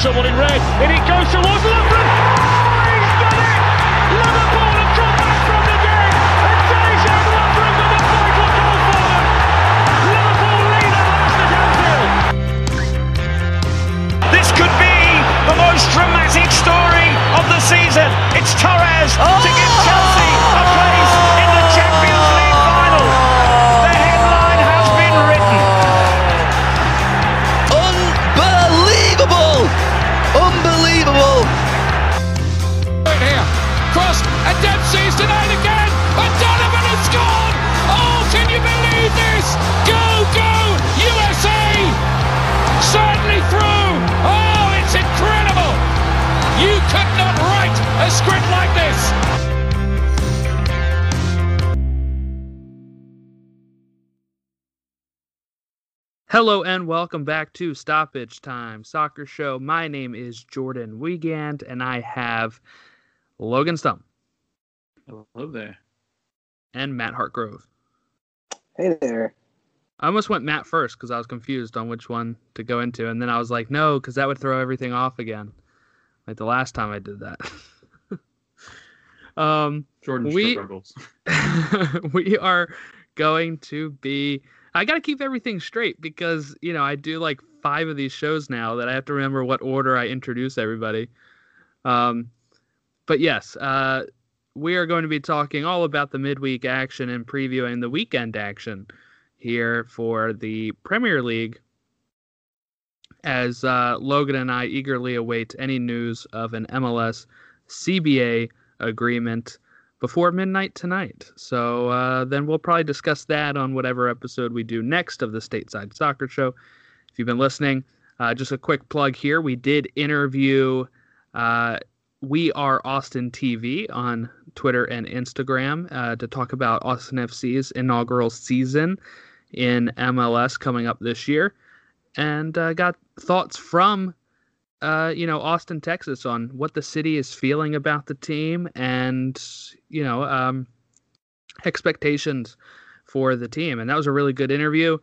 someone in red? And it goes towards Lovren. Oh, he's done it! Liverpool have come back from the dead. And Dejan Lovren with a vital goal for them. Liverpool lead at last at Anfield. This could be the most dramatic story of the season. It's Torres to oh! Hello and welcome back to Stoppage Time Soccer Show. My name is Jordan Wiegand and I have Logan Stump Hello there. and Matt Hartgrove. Hey there. I almost went Matt first because I was confused on which one to go into, and then I was like, no, because that would throw everything off again, like the last time I did that. um, Jordan We- struggles. we are going to be. I got to keep everything straight because you know I do like five of these shows now that I have to remember what order I introduce everybody. Um, but yes, uh, we are going to be talking all about the midweek action and previewing the weekend action here for the Premier League. As uh, Logan and I eagerly await any news of an MLS CBA agreement before midnight tonight. So uh, then we'll probably discuss that on whatever episode we do next of the Stateside Soccer Show. If you've been listening, uh, just a quick plug here. We did interview uh, We Are Austin TV on Twitter and Instagram uh, to talk about Austin FC's inaugural season in MLS coming up this year. And uh, got thoughts from uh, you know, Austin, Texas, on what the city is feeling about the team and, you know, um, expectations for the team. And that was a really good interview.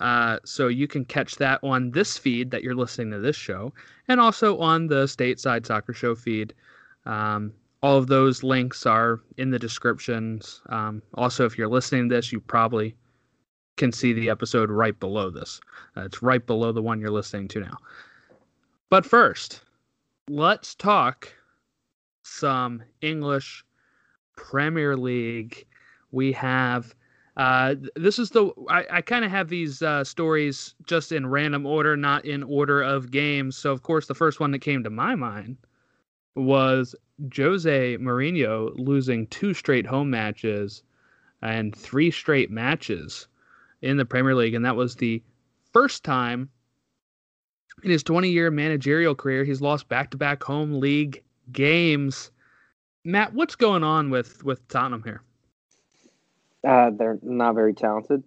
Uh, so you can catch that on this feed that you're listening to this show, and also on the Stateside Soccer Show feed. Um, all of those links are in the descriptions. Um, also, if you're listening to this, you probably can see the episode right below this. Uh, it's right below the one you're listening to now. But first, let's talk some English Premier League. We have uh, this is the I, I kind of have these uh, stories just in random order, not in order of games. So of course, the first one that came to my mind was Jose Mourinho losing two straight home matches and three straight matches in the Premier League, and that was the first time in his 20 year managerial career, he's lost back to back home league games. Matt, what's going on with, with Tottenham here? Uh, they're not very talented.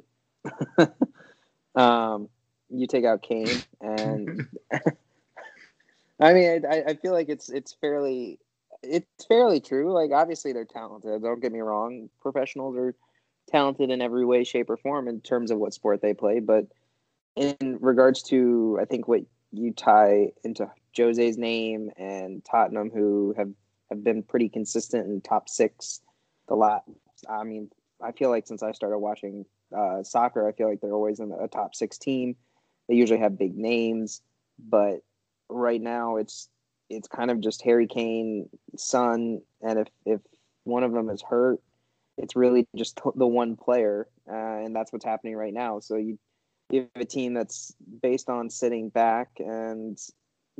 um, you take out Kane, and I mean, I, I feel like it's it's fairly it's fairly true. Like, obviously, they're talented. Don't get me wrong. Professionals are talented in every way, shape, or form in terms of what sport they play. But in regards to, I think what you tie into Jose's name and Tottenham, who have have been pretty consistent in top six the lot. I mean, I feel like since I started watching uh, soccer, I feel like they're always in a top six team. They usually have big names, but right now it's it's kind of just Harry Kane, Son, and if if one of them is hurt, it's really just the one player, uh, and that's what's happening right now. So you you have a team that's based on sitting back and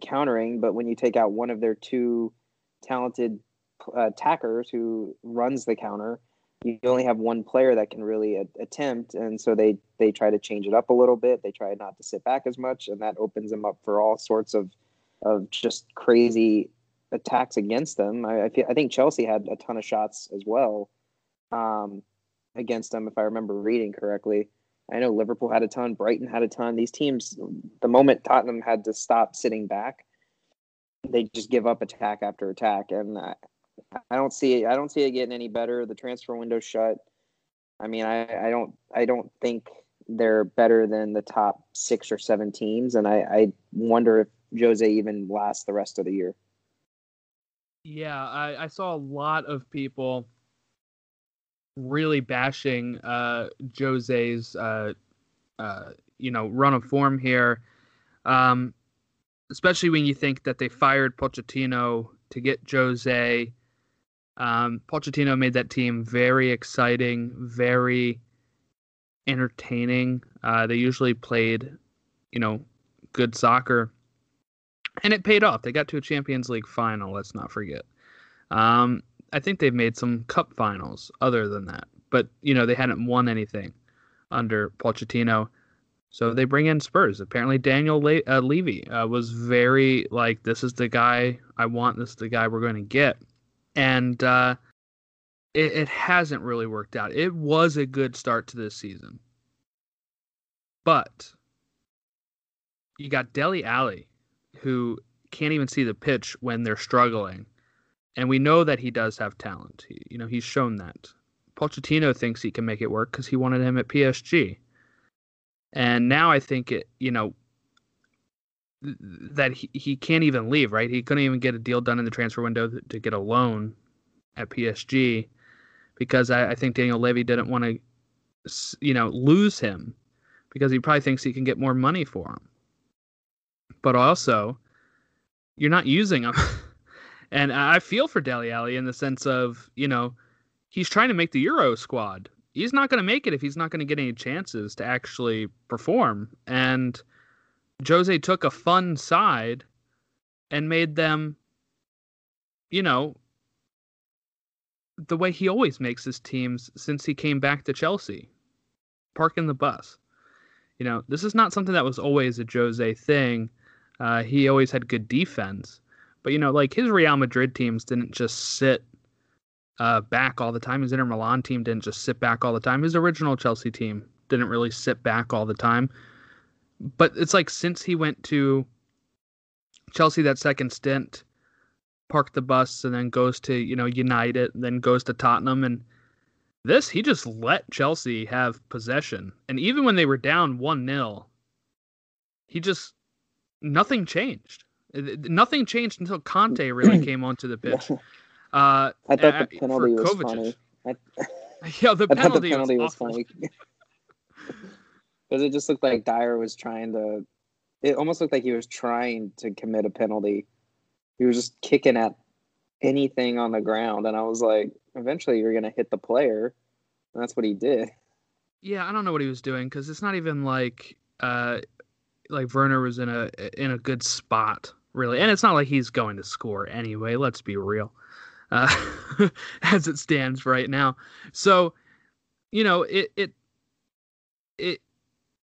countering, but when you take out one of their two talented uh, attackers who runs the counter, you only have one player that can really a- attempt, and so they they try to change it up a little bit. They try not to sit back as much, and that opens them up for all sorts of of just crazy attacks against them. I I, feel, I think Chelsea had a ton of shots as well um, against them, if I remember reading correctly. I know Liverpool had a ton, Brighton had a ton. These teams, the moment Tottenham had to stop sitting back, they just give up attack after attack, and I, I don't see it. I don't see it getting any better. The transfer window shut. I mean, I, I don't I don't think they're better than the top six or seven teams, and I, I wonder if Jose even lasts the rest of the year. Yeah, I, I saw a lot of people really bashing uh, Jose's uh, uh, you know run of form here, um, especially when you think that they fired Pochettino to get Jose. Um, Pochettino made that team very exciting, very entertaining. Uh, they usually played, you know, good soccer, and it paid off. They got to a Champions League final. Let's not forget. Um, I think they've made some cup finals other than that, but you know they hadn't won anything under Pochettino. So they bring in Spurs. Apparently, Daniel Le- uh, Levy uh, was very like, "This is the guy I want. This is the guy we're going to get," and uh, it, it hasn't really worked out. It was a good start to this season, but you got Dele Alli, who can't even see the pitch when they're struggling, and we know that he does have talent. He, you know, he's shown that. Pochettino thinks he can make it work because he wanted him at PSG. And now I think it, you know, that he, he can't even leave, right? He couldn't even get a deal done in the transfer window to get a loan at PSG because I, I think Daniel Levy didn't want to, you know, lose him because he probably thinks he can get more money for him. But also, you're not using him. and I feel for Dele Alli in the sense of, you know, he's trying to make the Euro squad he's not going to make it if he's not going to get any chances to actually perform. And Jose took a fun side and made them, you know, the way he always makes his teams since he came back to Chelsea, parking the bus. You know, this is not something that was always a Jose thing. Uh, he always had good defense. But, you know, like his Real Madrid teams didn't just sit uh, back all the time. His Inter Milan team didn't just sit back all the time. His original Chelsea team didn't really sit back all the time. But it's like since he went to Chelsea that second stint, parked the bus and then goes to, you know, United, then goes to Tottenham and this he just let Chelsea have possession. And even when they were down 1-0, he just nothing changed. Nothing changed until Kante really came onto the pitch. Uh, I thought the penalty was Kovacic. funny. I, yeah, the penalty, the penalty was, was funny because it just looked like Dier was trying to. It almost looked like he was trying to commit a penalty. He was just kicking at anything on the ground, and I was like, eventually you're gonna hit the player, and that's what he did. Yeah, I don't know what he was doing because it's not even like uh, like Werner was in a in a good spot really, and it's not like he's going to score anyway. Let's be real uh, as it stands right now. So, you know, it it it.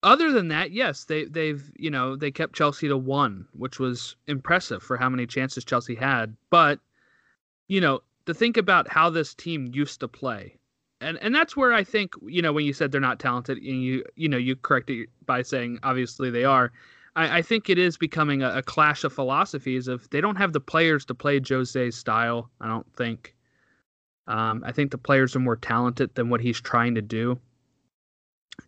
Other than that, yes, they they've you know they kept Chelsea to one, which was impressive for how many chances Chelsea had. But you know, to think about how this team used to play, and and that's where I think you know when you said they're not talented, and you you know you corrected by saying obviously they are. I, I think it is becoming a, a, clash of philosophies. Of they don't have the players to play Jose's style. I don't think. Um, I think the players are more talented than what he's trying to do.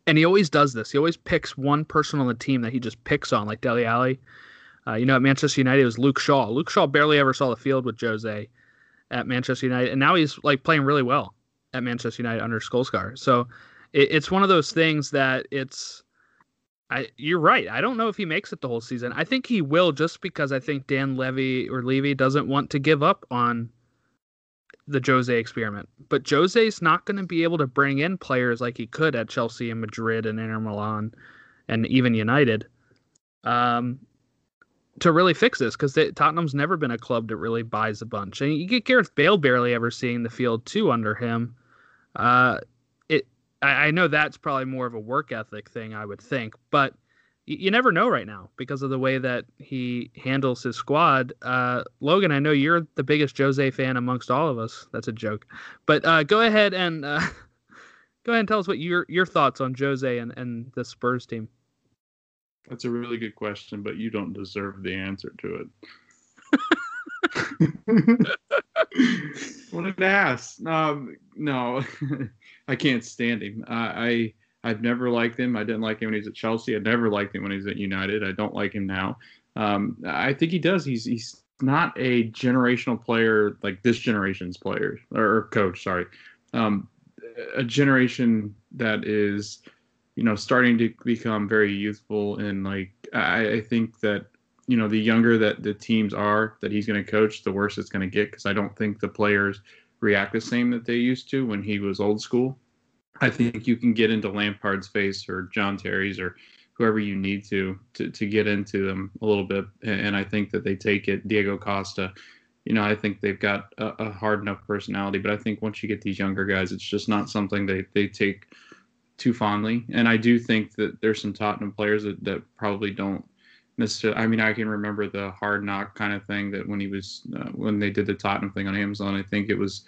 And he always does this. He always picks one person on the team that he just picks on, like Dele Alli. Uh, you know, at Manchester United, it was Luke Shaw. Luke Shaw barely ever saw the field with Jose at Manchester United, and now he's like playing really well at Manchester United under Solskjaer. So it, it's one of those things that it's I, you're right. I don't know if he makes it the whole season. I think he will just because I think Dan Levy or Levy doesn't want to give up on the Jose experiment. But Jose's not going to be able to bring in players like he could at Chelsea and Madrid and Inter Milan and even United um, to really fix this because Tottenham's never been a club that really buys a bunch. And you get Gareth Bale barely ever seeing the field too under him. Uh, I, I know that's probably more of a work ethic thing, I would think, but you, you never know right now because of the way that he handles his squad. Uh, Logan, I know you're the biggest Jose fan amongst all of us. That's a joke, but uh, go ahead and uh, go ahead and tell us what your your thoughts on Jose and, and the Spurs team. That's a really good question, but you don't deserve the answer to it. what an ass. Um, no, I can't stand him. I I've never liked him. I didn't like him when he was at Chelsea. I never liked him when he was at United. I don't like him now. Um, I think he does. He's he's not a generational player like this generation's player or coach. Sorry, um, a generation that is, you know, starting to become very youthful and like I, I think that you know the younger that the teams are that he's going to coach, the worse it's going to get because I don't think the players react the same that they used to when he was old school. I think you can get into Lampard's face or John Terry's or whoever you need to to, to get into them a little bit. And I think that they take it. Diego Costa, you know, I think they've got a, a hard enough personality, but I think once you get these younger guys, it's just not something they, they take too fondly. And I do think that there's some Tottenham players that, that probably don't necessarily. I mean, I can remember the hard knock kind of thing that when he was uh, when they did the Tottenham thing on Amazon. I think it was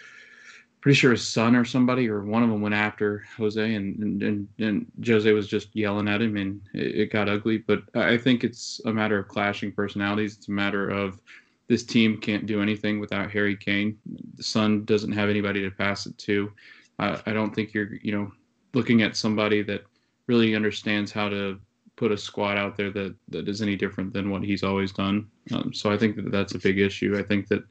pretty sure his son or somebody or one of them went after Jose and and, and, and Jose was just yelling at him and it, it, got ugly. But I think it's a matter of clashing personalities. It's a matter of this team can't do anything without Harry Kane. The son doesn't have anybody to pass it to. I don't think you're you know looking at somebody that really understands how to put a squad out there that that is any different than what he's always done. Um, so I think that that's a big issue. I think that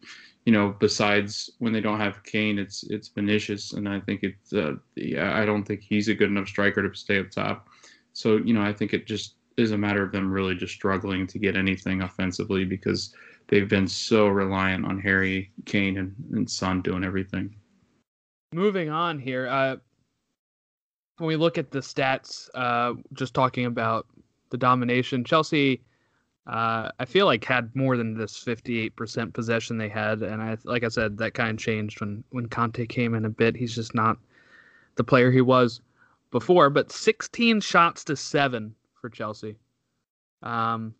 you know besides when they don't have Kane, it's it's Vinicius, and I think it's uh, I don't think he's a good enough striker to stay up top. So you know I think it just is a matter of them really just struggling to get anything offensively because they've been so reliant on Harry Kane and, and Son doing everything. Moving on here, uh, when we look at the stats, uh, just talking about the domination, Chelsea, uh, I feel like had more than this 58% possession they had, and I, like I said, that kind of changed when when Kante came in a bit. He's just not the player he was before. But 16 shots to seven for Chelsea, um,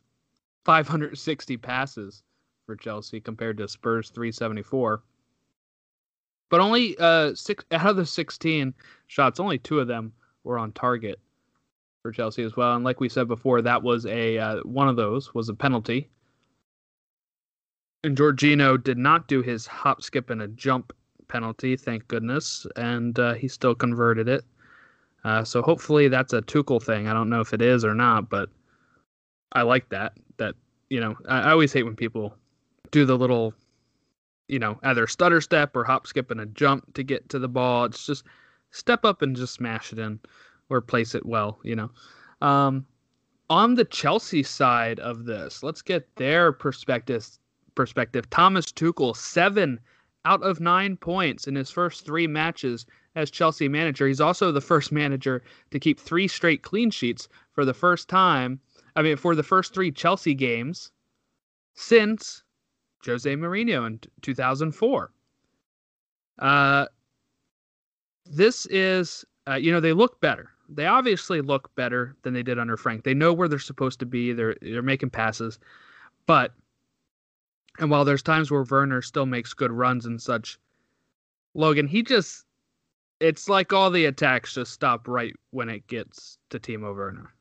560 passes for Chelsea compared to Spurs 374 but only uh six out of the 16 shots, only two of them were on target for Chelsea as well. And like we said before, that was a uh, one of those was a penalty. And Jorginho did not do his hop, skip, and a jump penalty, thank goodness, and uh, he still converted it. Uh, so hopefully that's a Tuchel thing. I don't know if it is or not, but I like that. That you know, I, I always hate when people do the little you know, either stutter step or hop, skip, and a jump to get to the ball. It's just step up and just smash it in or place it well, you know. Um, on the Chelsea side of this, let's get their perspective. Perspective. Thomas Tuchel, seven out of nine points in his first three matches as Chelsea manager. He's also the first manager to keep three straight clean sheets for the first time. I mean, for the first three Chelsea games since Jose Mourinho in 2004. Uh, this is, uh, you know, they look better. They obviously look better than they did under Frank. They know where they're supposed to be. They're they're making passes, but and while there's times where Werner still makes good runs and such, Logan he just it's like all the attacks just stop right when it gets to Timo Werner.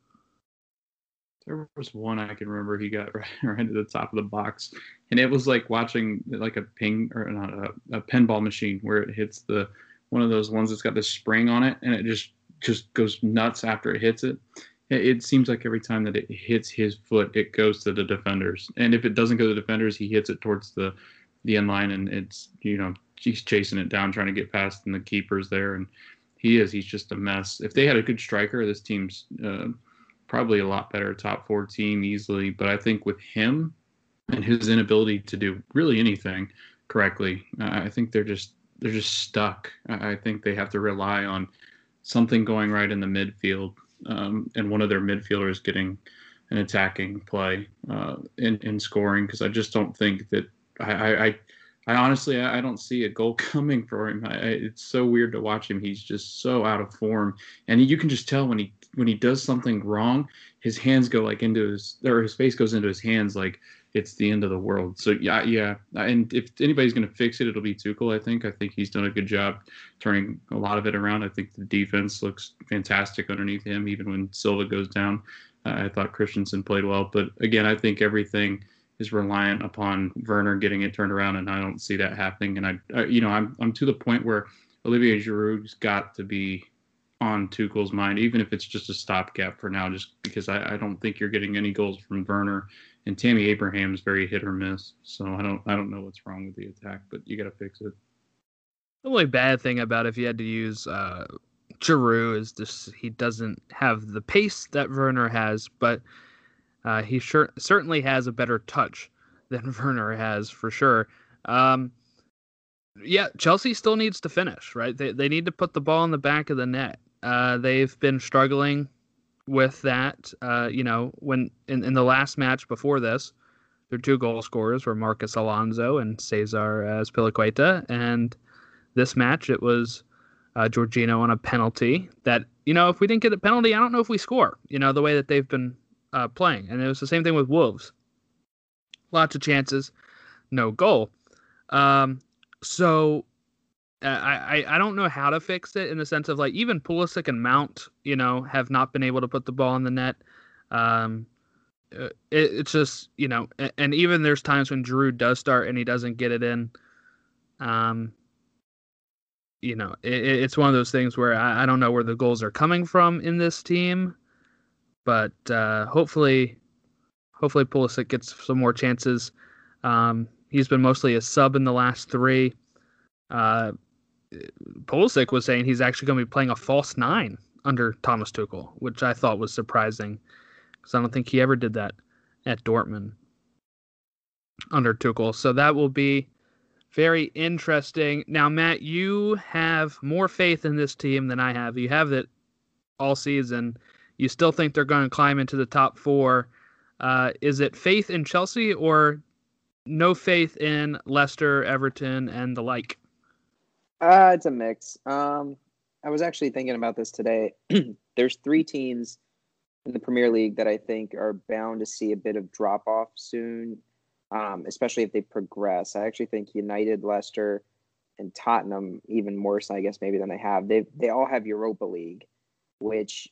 There was one I can remember he got right, right to the top of the box, and it was like watching like a ping or not a, a pinball machine where it hits the one of those ones that's got the spring on it, and it just just goes nuts after it hits it. it. It seems like every time that it hits his foot, it goes to the defenders, and if it doesn't go to the defenders, he hits it towards the the end line, and it's you know he's chasing it down, trying to get past, and the keeper's there, and he is. He's just a mess. If they had a good striker, this team's. Uh, probably a lot better top four team easily. But I think with him and his inability to do really anything correctly, I think they're just they're just stuck. I think they have to rely on something going right in the midfield um, and one of their midfielders getting an attacking play uh, in, in scoring because I just don't think that I, I, I honestly I don't see a goal coming for him. I, it's so weird to watch him. He's just so out of form, and you can just tell when he when he does something wrong, his hands go like into his or his face goes into his hands like it's the end of the world. So yeah, yeah. And if anybody's going to fix it, it'll be Tuchel. I think. I think he's done a good job turning a lot of it around. I think the defense looks fantastic underneath him, even when Silva goes down. Uh, I thought Christensen played well, but again, I think everything is reliant upon Werner getting it turned around, and I don't see that happening. And I, I you know, I'm I'm to the point where Olivier Giroud's got to be on Tuchel's mind, even if it's just a stopgap for now, just because I, I don't think you're getting any goals from Werner and Tammy Abraham's very hit or miss. So I don't I don't know what's wrong with the attack, but you got to fix it. The only bad thing about if you had to use uh, Giroud is just he doesn't have the pace that Werner has, but uh, he sure certainly has a better touch than Werner has for sure. Um, yeah, Chelsea still needs to finish, right? They they need to put the ball in the back of the net. Uh, they've been struggling with that. Uh, you know, when in, in the last match before this, their two goal scorers were Marcos Alonso and Cesar Azpilicueta, and this match it was uh, Jorginho on a penalty. That you know, if we didn't get a penalty, I don't know if we score. You know, the way that they've been uh, playing, and it was the same thing with Wolves. Lots of chances, no goal. Um, so uh, I, I don't know how to fix it in the sense of like even Pulisic and Mount, you know, have not been able to put the ball in the net. Um, uh, it, it's just you know, and, and even there's times when Drew does start and he doesn't get it in. Um, you know, it, it's one of those things where I, I don't know where the goals are coming from in this team, but uh, hopefully, hopefully Pulisic gets some more chances. Um, he's been mostly a sub in the last three. Uh, Pulisic was saying he's actually going to be playing a false nine under Thomas Tuchel, which I thought was surprising because I don't think he ever did that at Dortmund under Tuchel. So that will be very interesting. Now, Matt, you have more faith in this team than I have. You have it all season. You still think they're going to climb into the top four. Uh, is it faith in Chelsea or no faith in Leicester, Everton, and the like? Uh, it's a mix. Um, I was actually thinking about this today. There's three teams in the Premier League that I think are bound to see a bit of drop off soon, um, especially if they progress. I actually think United, Leicester, and Tottenham even worse, I guess maybe than they have. They they all have Europa League, which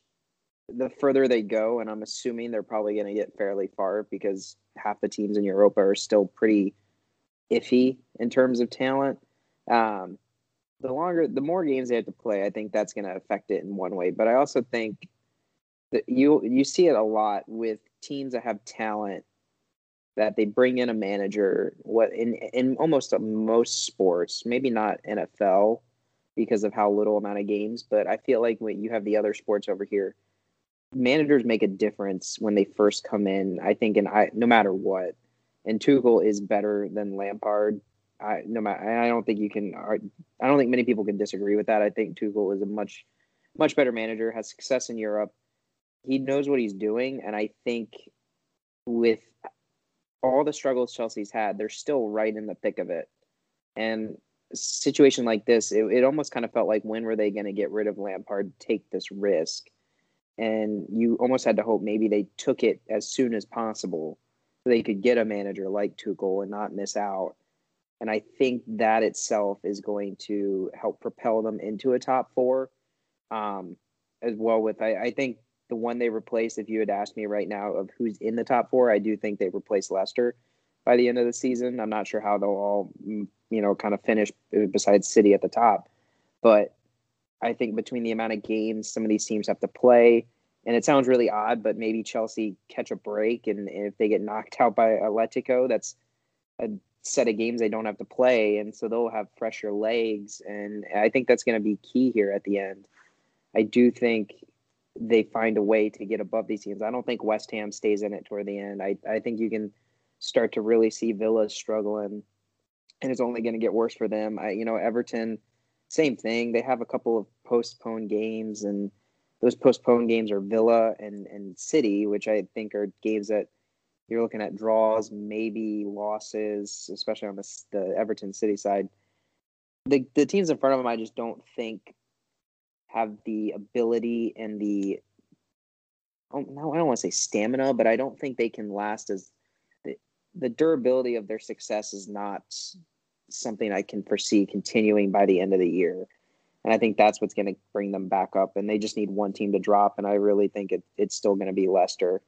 the further they go, and I'm assuming they're probably going to get fairly far because half the teams in Europa are still pretty iffy in terms of talent. Um, the longer, the more games they have to play, I think that's going to affect it in one way. But I also think that you you see it a lot with teams that have talent that they bring in a manager. What in in almost most sports, maybe not NFL because of how little amount of games, but I feel like when you have the other sports over here, managers make a difference when they first come in. I think, and I no matter what, and Tuchel is better than Lampard I no matter I don't think you can I don't think many people can disagree with that. I think Tuchel is a much much better manager, has success in Europe. He knows what he's doing, and I think with all the struggles Chelsea's had, they're still right in the thick of it. And a situation like this, it, it almost kind of felt like when were they going to get rid of Lampard, take this risk? And you almost had to hope maybe they took it as soon as possible so they could get a manager like Tuchel and not miss out and I think that itself is going to help propel them into a top four. Um, as well with I, I think the one they replaced, if you had asked me right now of who's in the top four, I do think they replaced Leicester by the end of the season. I'm not sure how they'll all mm, you know kind of finish uh, besides City at the top, but I think between the amount of games some of these teams have to play, and it sounds really odd, but maybe Chelsea catch a break, and, and if they get knocked out by Atletico, that's a set of games they don't have to play, and so they'll have fresher legs. And I think that's going to be key here at the end. I do think they find a way to get above these teams. I don't think West Ham stays in it toward the end. I, I think you can start to really see Villa struggling, and it's only going to get worse for them. I, you know, Everton, same thing. They have a couple of postponed games, and those postponed games are Villa and and City, which I think are games that – you're looking at draws, maybe losses, especially on the, the Everton City side. The the teams in front of them, I just don't think have the ability and the oh, no, I don't want to say stamina, but I don't think they can last as the, the durability of their success is not something I can foresee continuing by the end of the year. And I think that's what's going to bring them back up. And they just need one team to drop. And I really think it, it's still going to be Leicester.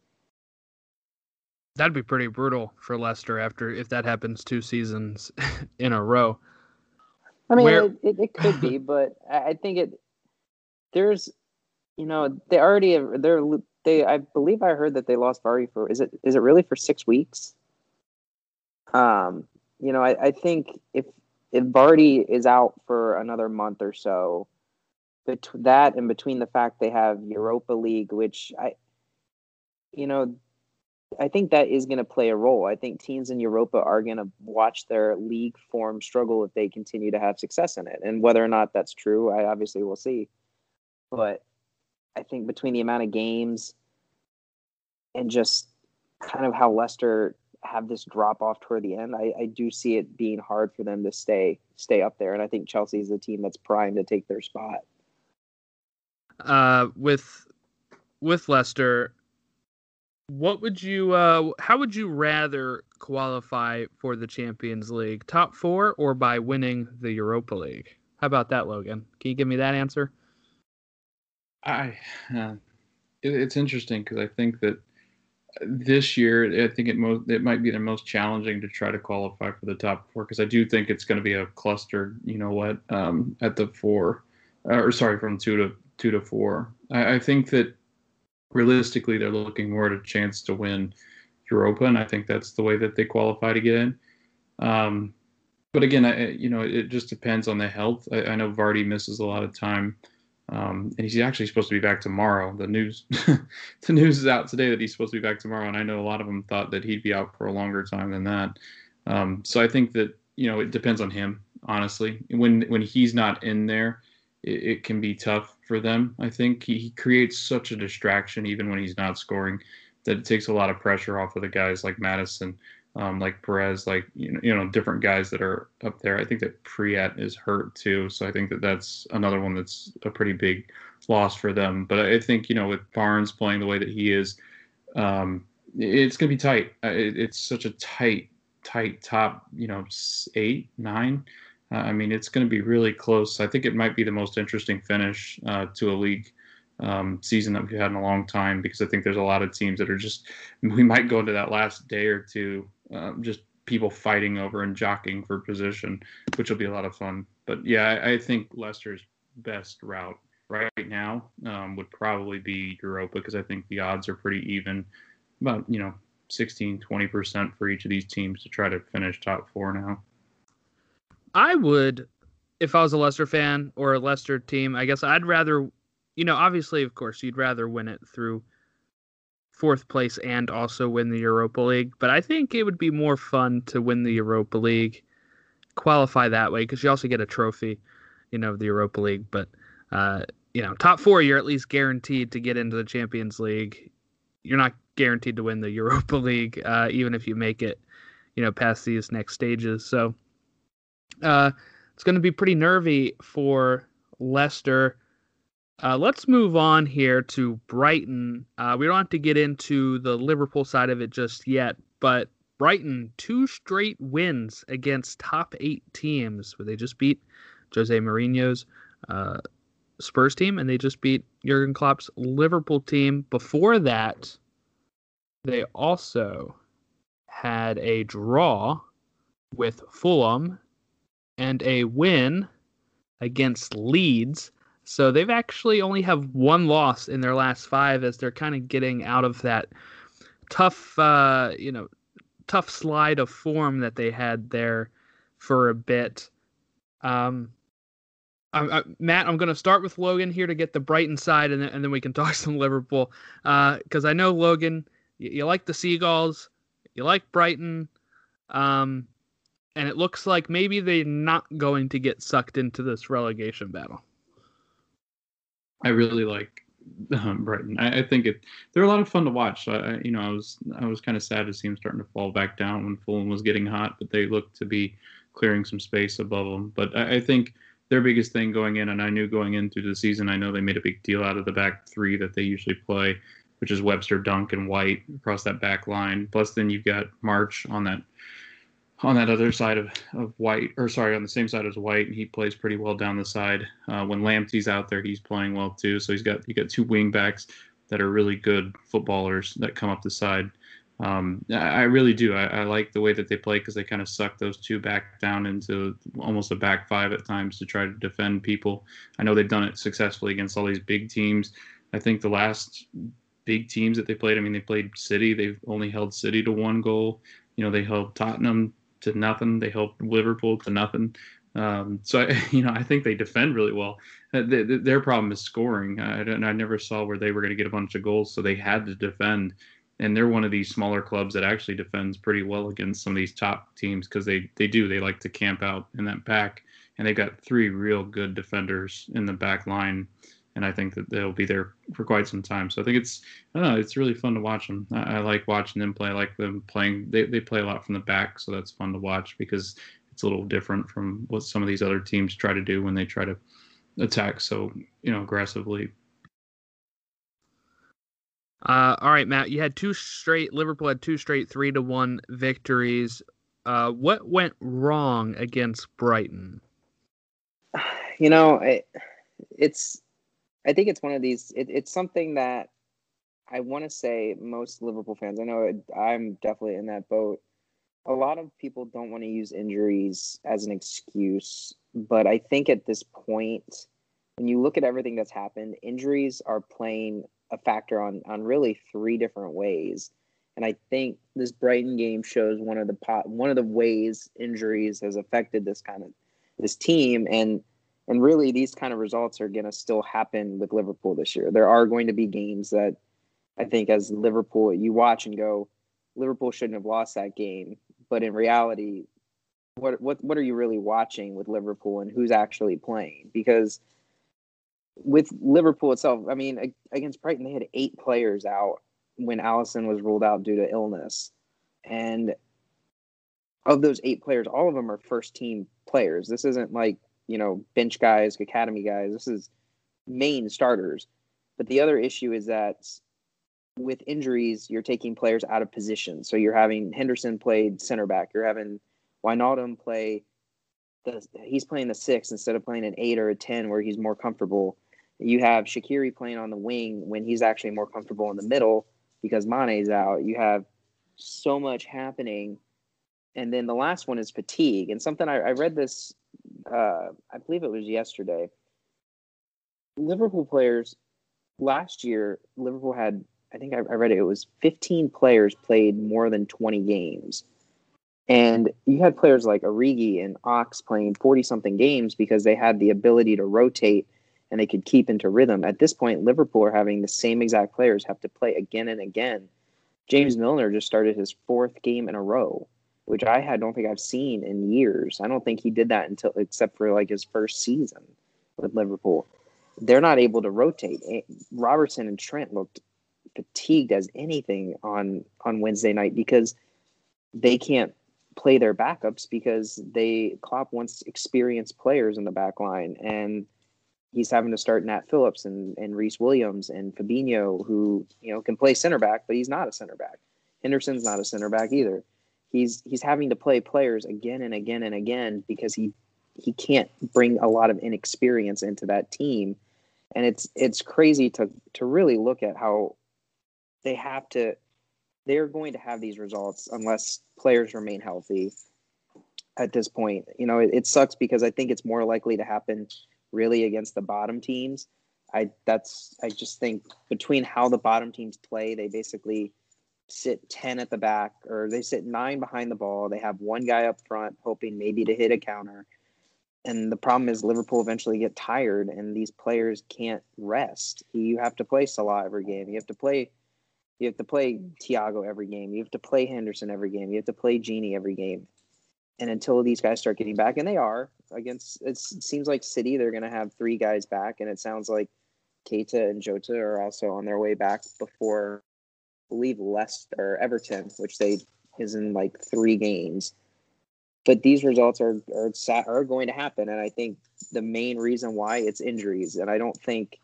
That'd be pretty brutal for Leicester after if that happens two seasons in a row. I mean, Where... it, it, it, could be, but I think it there's you know, they already they're they. I believe I heard that they lost Vardy for. Is it is it really for six weeks? Um, you know, I, I think if if Vardy is out for another month or so, bet- that and between the fact they have Europa League, which I, you know, I think that is going to play a role. I think teams in Europa are going to watch their league form struggle if they continue to have success in it. And whether or not that's true, I obviously will see. But I think between the amount of games and just kind of how Leicester have this drop off toward the end, I, I do see it being hard for them to stay stay up there. And I think Chelsea is the team that's primed to take their spot. Uh, with with Leicester, what would you uh how would you rather qualify for the Champions League? Top 4 or by winning the Europa League? How about that, Logan? Can you give me that answer? I uh, it, it's interesting because I think that this year I think it most it might be the most challenging to try to qualify for the top four because I do think it's going to be a cluster. You know what? Um, at the four, uh, or sorry, from two to two to four. I, I think that realistically they're looking more at a chance to win Europa, and I think that's the way that they qualify to get in. Um, but again, I, you know, it just depends on the health. I, I know Vardy misses a lot of time. Um, and he's actually supposed to be back tomorrow. The news, the news is out today that he's supposed to be back tomorrow, and I know a lot of them thought that he'd be out for a longer time than that. Um, so I think that you know it depends on him, honestly. When when he's not in there, it, it can be tough for them. I think he, he creates such a distraction even when he's not scoring that it takes a lot of pressure off of the guys like Maddison, um, like Perez, like you know, you know, different guys that are up there. I think that Praet is hurt too, so I think that that's another one that's a pretty big loss for them. But I think you know, with Barnes playing the way that he is, um, it's going to be tight. It, it's such a tight, tight top, you know, eight, nine. Uh, I mean, it's going to be really close. I think it might be the most interesting finish uh, to a league um, season that we've had in a long time because I think there's a lot of teams that are just we might go into that last day or two um, just people fighting over and jockeying for position, which will be a lot of fun. But yeah, I, I think Leicester's best route right now um, would probably be Europa because I think the odds are pretty even, about you know 16, 20 percent for each of these teams to try to finish top four now. I would, if I was a Leicester fan or a Leicester team, I guess I'd rather, you know, obviously, of course, you'd rather win it through fourth place and also win the Europa League. But I think it would be more fun to win the Europa League, qualify that way because you also get a trophy, you know, of the Europa League. But uh, you know, top four, you're at least guaranteed to get into the Champions League. You're not guaranteed to win the Europa League, uh, even if you make it, you know, past these next stages. So uh, it's going to be pretty nervy for Leicester. Uh, let's move on here to Brighton. Uh, we don't have to get into the Liverpool side of it just yet, but Brighton, two straight wins against top eight teams, where they just beat Jose Mourinho's uh, Spurs team and they just beat Jurgen Klopp's Liverpool team. Before that, they also had a draw with Fulham and a win against Leeds. So they've actually only have one loss in their last five as they're kind of getting out of that tough, uh, you know, tough slide of form that they had there for a bit. Um, I, I, Matt, I'm going to start with Logan here to get the Brighton side, and then, and then we can talk some Liverpool. Because uh, I know Logan, you, you, like the Seagulls, you like Brighton, um, and it looks like maybe they're not going to get sucked into this relegation battle. I really like um, Brighton. I, I, think it they're a lot of fun to watch. I, you know, I was I was kind of sad to see them starting to fall back down when Fulham was getting hot, but they looked to be clearing some space above them. But I, I think their biggest thing going in, and I knew going into the season, I know they made a big deal out of the back three that they usually play, which is Webster, Dunk, and White across that back line. Plus, then you've got March on that on that other side of, of White, or sorry, on the same side as White, and he plays pretty well down the side. Uh, when Lamptey's out there, he's playing well too. So he's got you got two wing backs that are really good footballers that come up the side. Um, I, really do. I, I, like the way that they play because they kind of suck those two back down into almost a back five at times to try to defend people. I know they've done it successfully against all these big teams. I think the last big teams that they played, I mean, they played City. They've only held City to one goal. You know, they held Tottenham to nothing. They held Liverpool to nothing. Um, so I, you know, I think they defend really well. Uh, the, the, their problem is scoring. I, I never saw where they were going to get a bunch of goals, so they had to defend. And they're one of these smaller clubs that actually defends pretty well against some of these top teams because they they do they like to camp out in that back, and they've got three real good defenders in the back line. And I think that they'll be there for quite some time. So I think it's I don't know, it's really fun to watch them. I, I like watching them play. I like them playing. They, they play a lot from the back, so that's fun to watch because it's a little different from what some of these other teams try to do when they try to attack so you know aggressively. Uh, all right, Matt. You had two straight. Liverpool had two straight three to one victories. Uh, what went wrong against Brighton? You know, it, it's. I think it's one of these. It, it's something that I want to say most Liverpool fans. I know it, I'm definitely in that boat a lot of people don't want to use injuries as an excuse, but I think at this point, when you look at everything that's happened, injuries are playing a factor on on really three different ways. And I think this Brighton game shows one of the pot, one of the ways injuries has affected this kind of this team and and really these kind of results are going to still happen with Liverpool this year. There are going to be games that I think as Liverpool you watch and go Liverpool shouldn't have lost that game but in reality, what what what are you really watching with Liverpool and who's actually playing? Because with Liverpool itself, I mean, against Brighton, they had eight players out when Alisson was ruled out due to illness, and of those eight players, all of them are first team players. This isn't like you know bench guys, academy guys. This is main starters. But the other issue is that with injuries, you're taking players out of position. So you're having Henderson played center back. You're having Wijnaldum play the he's playing the six instead of playing an eight or a ten where he's more comfortable. You have Shaqiri playing on the wing when he's actually more comfortable in the middle because Mane's out. You have so much happening. And then the last one is fatigue. And something I, I read this, uh, I believe it was yesterday. Liverpool players last year, Liverpool had I think I, I read it, it was 15 players played more than 20 games. And you had players like Origi and Ox playing 40 something games because they had the ability to rotate and they could keep into rhythm. At this point, Liverpool are having the same exact players have to play again and again. James Milner just started his fourth game in a row, which I had, don't think I've seen in years. I don't think he did that until except for like his first season with Liverpool. They're not able to rotate. Robertson and Trent looked fatigued as anything on on Wednesday night because they can't play their backups because they Klopp wants experienced players in the back line and he's having to start Nat Phillips and, and Rhys Williams and Fabinho who, you know, can play center back, but he's not a center back. Henderson's not a center back either. He's he's having to play players again and again and again because he he can't bring a lot of inexperience into that team. And it's it's crazy to to really look at how they have to they're going to have these results unless players remain healthy at this point. You know, it, it, sucks because I think it's more likely to happen really against the bottom teams. I that's I just think between how the bottom teams play, they basically sit 10 at the back or they sit 9 behind the ball. They have one guy up front hoping maybe to hit a counter. And the problem is Liverpool eventually get tired and these players can't rest. You have to play Salah every game. You have to play you have to play Thiago every game. You have to play Henderson every game. You have to play Gini every game. And until these guys start getting back, and they are against, it seems like City, they're going to have three guys back. And it sounds like Keita and Jota are also on their way back before, believe, Leicester or Everton, which they is in like three games. But these results are are, are going to happen, and I think the main reason why it's injuries, and I don't think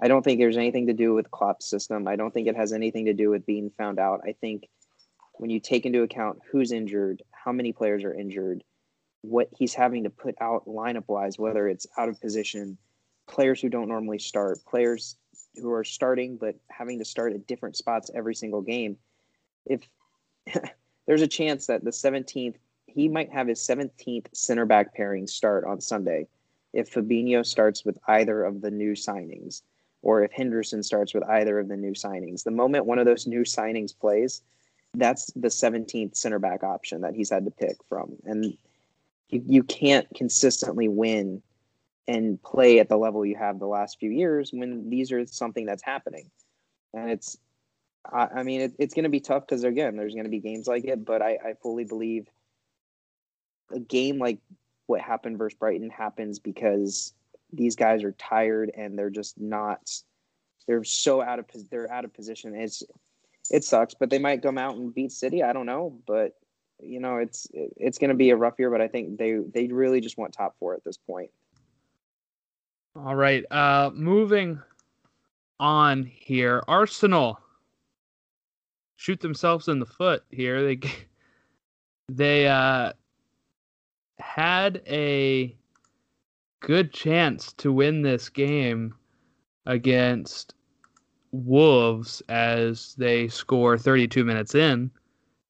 I don't think there's anything to do with Klopp's system. I don't think it has anything to do with being found out. I think when you take into account who's injured, how many players are injured, what he's having to put out lineup wise, whether it's out of position, players who don't normally start, players who are starting but having to start at different spots every single game. If there's a chance that the 17th, he might have his 17th center back pairing start on Sunday if Fabinho starts with either of the new signings or if Henderson starts with either of the new signings. The moment one of those new signings plays, that's the 17th center back option that he's had to pick from. And you, you can't consistently win and play at the level you have the last few years when these are something that's happening. And it's, I, I mean, it, it's going to be tough because, again, there's going to be games like it, but I, I fully believe a game like what happened versus Brighton happens because these guys are tired and they're just not they're so out of they're out of position. It's it sucks, but they might come out and beat City. I don't know, but you know, it's it's going to be a rough year. But I think they they really just want top four at this point. All right, uh, moving on here, Arsenal shoot themselves in the foot here. They they uh, had a good chance to win this game against Wolves as they score 32 minutes in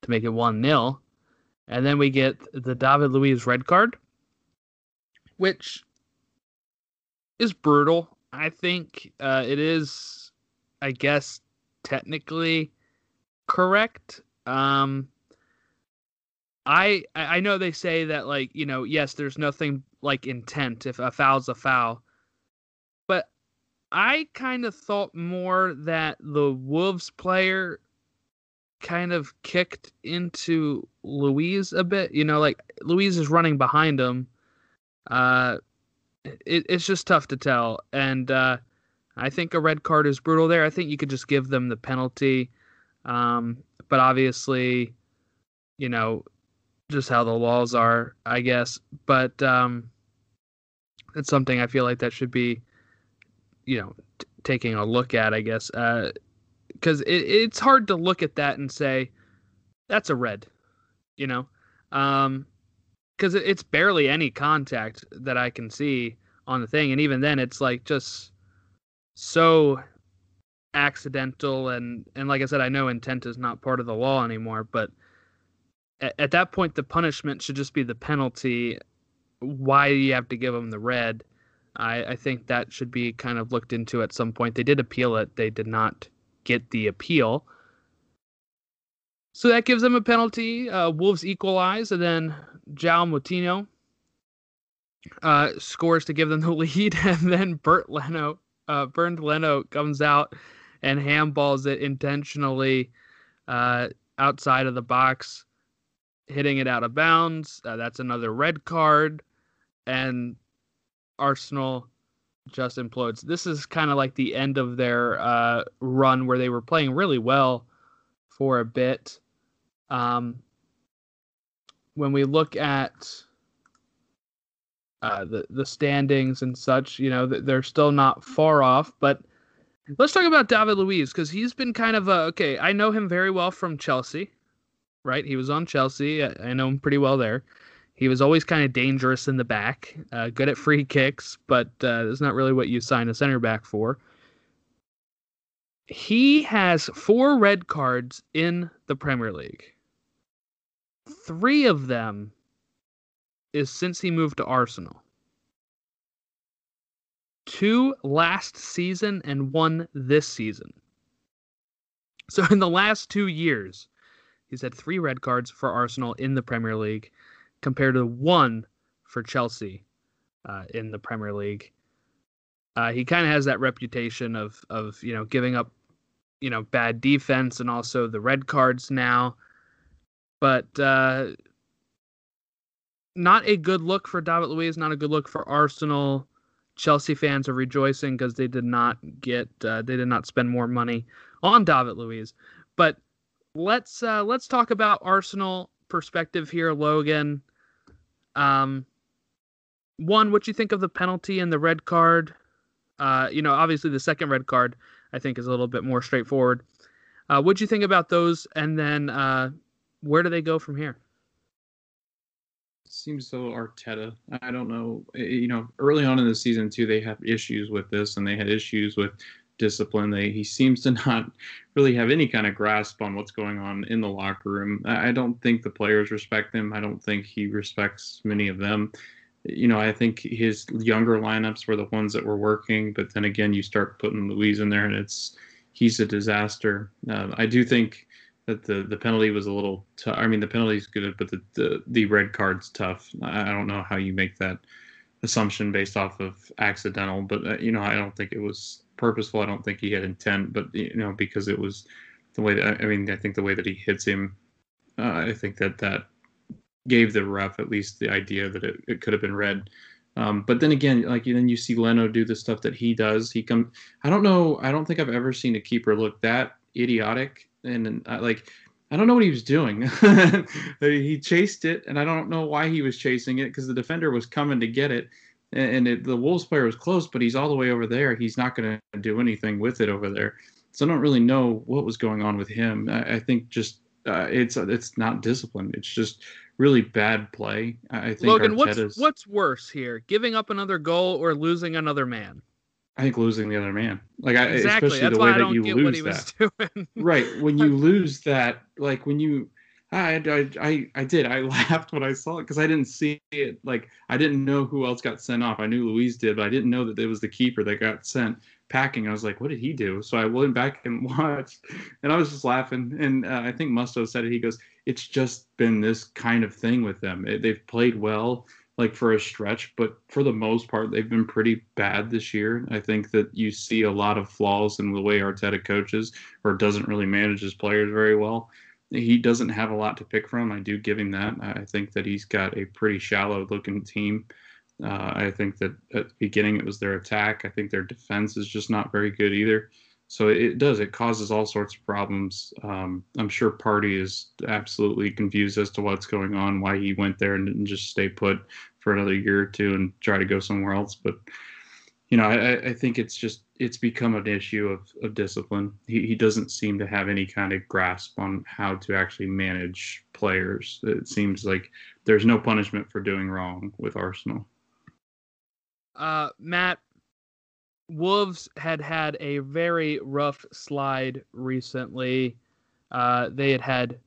to make it 1 0. And then we get the David Luiz red card, which is brutal. I think uh, it is, I guess, technically correct. Um, I I know they say that like you know yes, there's nothing like intent if a foul's a foul, but I kind of thought more that the Wolves player kind of kicked into Luiz a bit. You know, like Luiz is running behind him. Uh, it, it's just tough to tell, and uh, I think a red card is brutal there. I think you could just give them the penalty, um, but obviously, you know, just how the laws are, I guess. But um, it's something I feel like that should be, you know, t- taking a look at, I guess, because uh, it, it's hard to look at that and say that's a red, you know, um, it, it's barely any contact that I can see on the thing, and even then, it's like just so accidental and and like I said, I know intent is not part of the law anymore, but at, at that point the punishment should just be the penalty. Why do you have to give them the red? I, I think that should be kind of looked into at some point. They did appeal it. They did not get the appeal. So that gives them a penalty. Uh, Wolves equalize, and then João Moutinho uh, scores to give them the lead, and then Bernd Leno, uh, Leno comes out and handballs it intentionally uh, outside of the box hitting it out of bounds. Uh, that's another red card, and Arsenal just implodes. This is kind of like the end of their uh, run where they were playing really well for a bit. Um, when we look at uh, the the standings and such, you know, they're still not far off. But let's talk about David Luiz because he's been kind of a okay. I know him very well from Chelsea right? He was on Chelsea. I, know him pretty well there. He was always kind of dangerous in the back, uh, good at free kicks, but uh, that's not really what you sign a center back for. He has four red cards in the Premier League. Three of them is since he moved to Arsenal. Two last season and one this season. So in the last two years, He's had three red cards for Arsenal in the Premier League, compared to one for Chelsea uh, in the Premier League. Uh, he kind of has that reputation of of you know giving up you know bad defense and also the red cards now, but uh, not a good look for David Luiz. Not a good look for Arsenal. Chelsea fans are rejoicing because they did not get uh, they did not spend more money on David Luiz, but let's uh, let's talk about Arsenal perspective here, Logan. Um, one, what you think of the penalty and the red card? Uh, you know, obviously the second red card I think is a little bit more straightforward. Uh, what do you think about those? And then uh, where do they go from here? Seems so Arteta. I don't know. You know, early on in the season too, they have issues with this, and they had issues with discipline. They, he seems to not really have any kind of grasp on what's going on in the locker room. I, don't think the players respect him. I don't think he respects many of them. you know, I think his younger lineups were the ones that were working. But then again, you start putting Luiz in there, and it's he's a disaster. Uh, I do think that the the penalty was a little. I mean, the penalty's good, but the, the the red card's tough. I, I don't know how you make that assumption based off of accidental, but uh, you know, I don't think it was purposeful. I don't think he had intent, but you know, because it was the way that I mean, I think the way that he hits him, uh, I think that that gave the ref at least the idea that it, it could have been red. Um, but then again, like then you see Leno do the stuff that he does. He come. I don't know. I don't think I've ever seen a keeper look that idiotic and uh, like I don't know what he was doing. he chased it, and I don't know why he was chasing it because the defender was coming to get it, and it, the Wolves player was close, but he's all the way over there. He's not going to do anything with it over there. So I don't really know what was going on with him. I, I think just uh, it's it's not discipline. It's just really bad play. I think Logan, Arteta's, what's what's worse here, giving up another goal or losing another man? I think losing the other man, like I, exactly. especially That's the way that you lose that. right when you lose that, like when you, I, I, I, I did. I laughed when I saw it because I didn't see it. Like I didn't know who else got sent off. I knew Luiz did, but I didn't know that it was the keeper that got sent packing. I was like, what did he do? So I went back and watched, and I was just laughing. And uh, I think Musto said it. He goes, "It's just been this kind of thing with them. It, they've played well." Like for a stretch, but for the most part, they've been pretty bad this year. I think that you see a lot of flaws in the way Arteta coaches or doesn't really manage his players very well. He doesn't have a lot to pick from. I do give him that. I think that he's got a pretty shallow looking team. Uh, I think that at the beginning it was their attack. I think their defense is just not very good either. So it does. It causes all sorts of problems. Um, I'm sure Partey is absolutely confused as to what's going on, why he went there and didn't just stay put for another year or two and try to go somewhere else. But you know, I, I think it's just it's become an issue of, of discipline. He, he doesn't seem to have any kind of grasp on how to actually manage players. It seems like there's no punishment for doing wrong with Arsenal. Uh, Matt, Wolves had had a very rough slide recently. Uh, they had had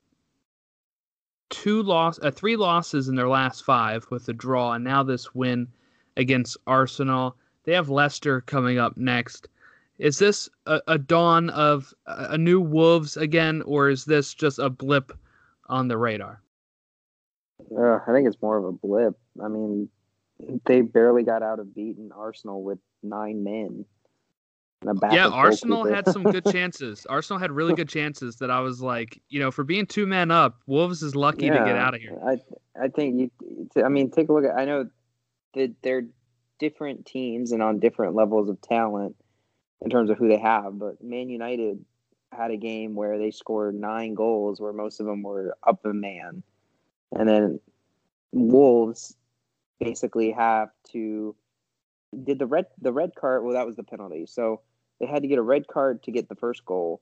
two loss, uh, three losses in their last five with a draw, and now this win against Arsenal. They have Leicester coming up next. Is this a, a dawn of a new Wolves again, or is this just a blip on the radar? Uh, I think it's more of a blip. I mean, they barely got out of beating Arsenal with nine men. Yeah, Arsenal had some good chances. Arsenal had really good chances that I was like, you know, for being two men up, Wolves is lucky yeah, to get out of here. I I think you. I mean, take a look at. I know that they're different teams and on different levels of talent in terms of who they have, but Man United had a game where they scored nine goals, where most of them were up a man, and then Wolves basically have to did the red the red card. Well, that was the penalty. So they had to get a red card to get the first goal,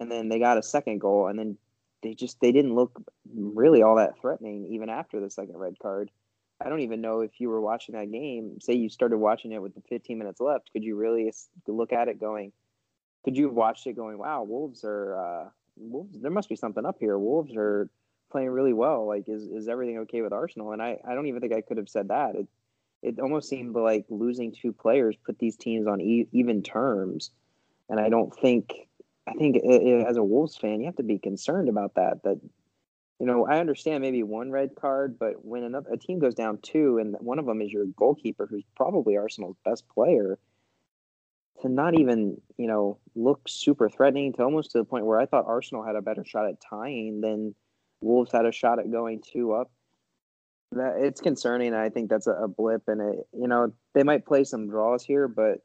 and then they got a second goal, and then they just they didn't look really all that threatening even after the second red card. I don't even know if you were watching that game. Say you started watching it with the 15 minutes left, could you really look at it going? Could you have watched it going? Wow, Wolves are uh, Wolves. There must be something up here. Wolves are playing really well. Like, is is everything okay with Arsenal? And I I don't even think I could have said that. It it almost seemed like losing two players put these teams on e- even terms. And I don't think, I think it, it, as a Wolves fan, you have to be concerned about that. That, you know, I understand maybe one red card, but when another a team goes down two, and one of them is your goalkeeper, who's probably Arsenal's best player, to not even, you know, look super threatening to almost to the point where I thought Arsenal had a better shot at tying than Wolves had a shot at going two up that it's concerning. I think that's a, a blip, and it, you know they might play some draws here, but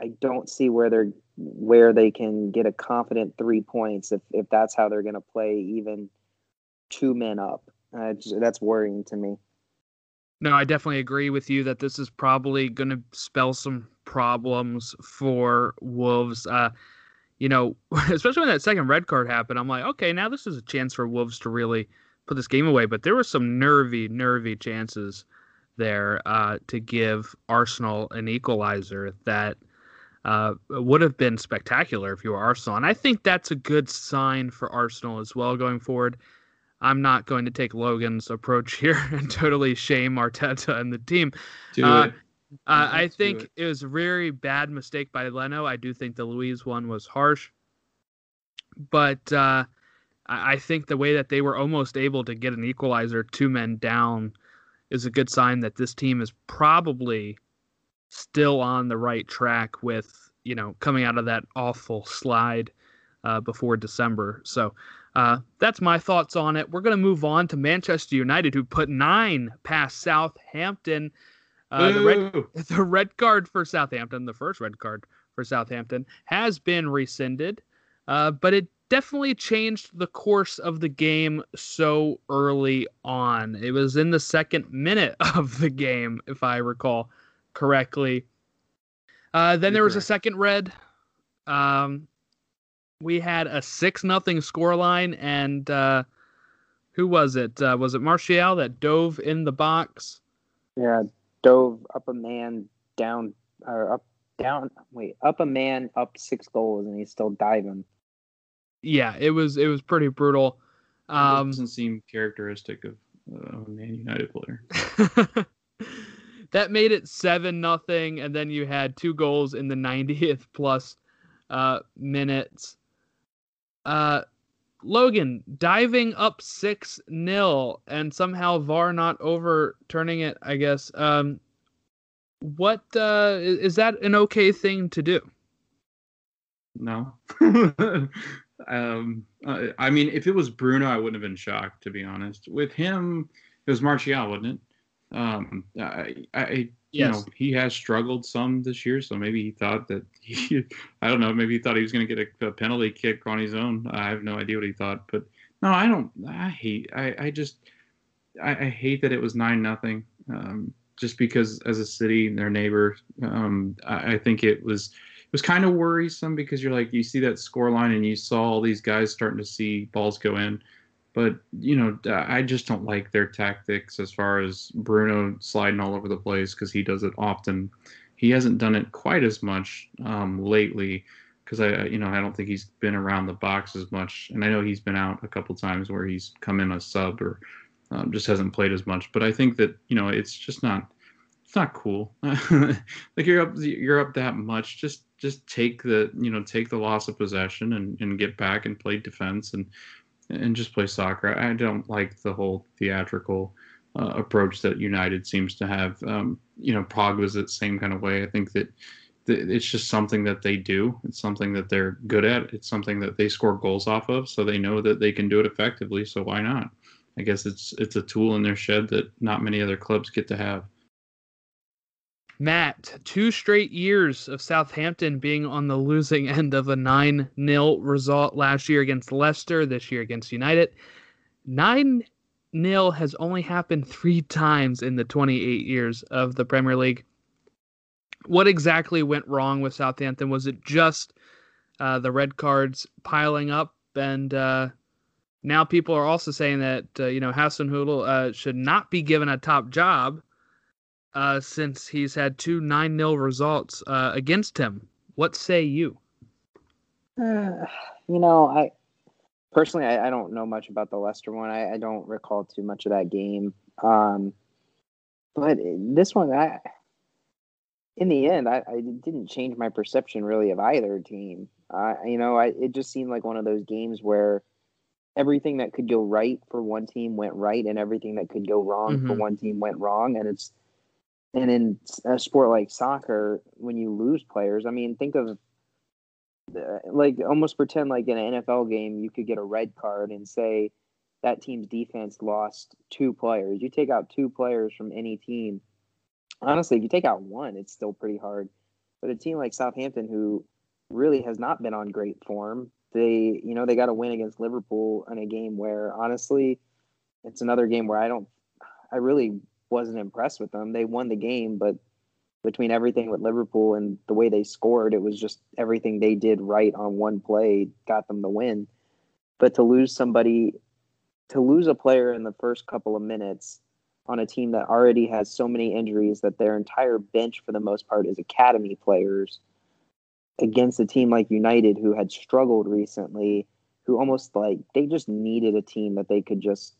I don't see where they're where they can get a confident three points if if that's how they're going to play even two men up. Uh, that's worrying to me. No, I definitely agree with you that this is probably going to spell some problems for Wolves. Uh, you know, especially when that second red card happened, I'm like, okay, now this is a chance for Wolves to really put this game away. But there were some nervy, nervy chances there uh, to give Arsenal an equalizer that uh, would have been spectacular if you were Arsenal. And I think that's a good sign for Arsenal as well going forward. I'm not going to take Logan's approach here and totally shame Arteta and the team. Do Uh, it. Uh, I think it. it. was a very bad mistake by Leno. I do think the Luiz one was harsh, but uh, I I think the way that they were almost able to get an equalizer, two men down, is a good sign that this team is probably still on the right track with you know coming out of that awful slide uh, before December. So uh, that's my thoughts on it. We're going to move on to Manchester United, who put nine past Southampton. Uh, the red the red card for Southampton, the first red card for Southampton, has been rescinded, uh, but it definitely changed the course of the game so early on. It was in the second minute of the game, if I recall correctly. Uh, then there was a second red. Um, we had a six nothing scoreline, and uh, who was it? Uh, was it Martial that dove in the box? Yeah, dove up a man down or up down. Wait, up a man up six goals, and he's still diving. Yeah, it was it was pretty brutal. Um, doesn't seem characteristic of uh, a Man United player. that made it seven nothing, and then you had two goals in the 90th plus uh, minutes. Uh, Logan diving up six 0 and somehow VAR not overturning it. I guess. Um, what uh, is that an okay thing to do? No. um, I, mean, if it was Bruno, I wouldn't have been shocked, to be honest. With him, it was Martial, wasn't it? Um, I, I, you know, he has struggled some this year, so maybe he thought that he, I don't know, maybe he thought he was going to get a, a penalty kick on his own. I have no idea what he thought, but no, I don't. I hate. I, I just, I, I hate that it was nine nothing. Um, just because as a city, and their neighbor, um, I, I think it was was kind of worrisome because you're like you see that score line and you saw all these guys starting to see balls go in. But you know i just don't like their tactics as far as bruno sliding all over the place because he does it often. He hasn't done it quite as much um, lately because i you know i don't think he's been around the box as much. And i know he's been out a couple times where he's come in a sub or um, just hasn't played as much. But i think that you know it's just not it's not cool. Like you're up you're up that much. Just just take the you know take the loss of possession and, and get back and play defense and and just play soccer. I don't like the whole theatrical uh, approach that united seems to have. Um, you know prague was the same kind of way. I think that th- it's just something that they do. It's something that they're good at. It's something that they score goals off of so they know that they can do it effectively so why not? I guess it's it's a tool in their shed that not many other clubs get to have Matt, two straight years of Southampton being on the losing end of a 9 0 result last year against Leicester, this year against United. 9 0 has only happened three times in the 28 years of the Premier League. What exactly went wrong with Southampton? Was it just uh, the red cards piling up? And uh, now people are also saying that, uh, you know, Hasenhüttl uh, should not be given a top job uh, since he's had two 9 0 results uh, against him. What say you? Uh, you know, I personally I, I don't know much about the Leicester one. I, I don't recall too much of that game. Um, but this one, I in the end, I, I didn't change my perception really of either team. Uh, you know, I, it just seemed like one of those games where everything that could go right for one team went right, and everything that could go wrong for Mhm. one team went wrong. And it's and in a sport like soccer, when you lose players, I mean, think of like almost pretend like in an NFL game, you could get a red card and say that team's defense lost two players. You take out two players from any team. Honestly, if you take out one, it's still pretty hard. But a team like Southampton, who really has not been on great form, they you know they got a win against Liverpool in a game where honestly, it's another game where I don't, I really wasn't impressed with them. They won the game, but between everything with Liverpool and the way they scored, it was just everything they did right on one play got them the win. But to lose somebody, to lose a player in the first couple of minutes on a team that already has so many injuries that their entire bench, for the most part, is academy players against a team like United who had struggled recently, who almost like they just needed a team that they could just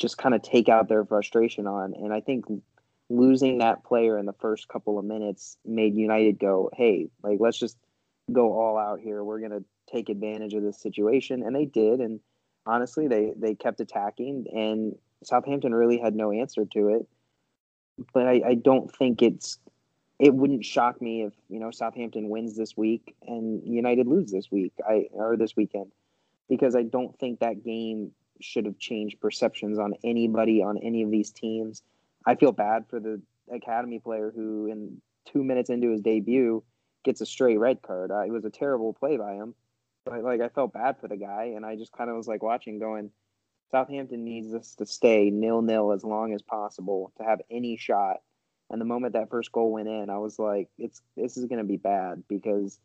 just kind of take out their frustration on. And I think losing that player in the first couple of minutes made United go, hey, like let's just go all out here. We're gonna take advantage of this situation, and they did. And honestly, they they kept attacking, and Southampton really had no answer to it. But I, I don't think it's it wouldn't shock me if you know Southampton wins this week and United lose this week. I or this weekend because I don't think that game should have changed perceptions on anybody on any of these teams. I feel bad for the academy player who, in two minutes into his debut, gets a straight red card. Uh, it was a terrible play by him, but like I felt bad for the guy, and I just kind of was like watching, going, Southampton needs us to stay nil nil as long as possible to have any shot. And the moment that first goal went in, I was like, it's this is going to be bad because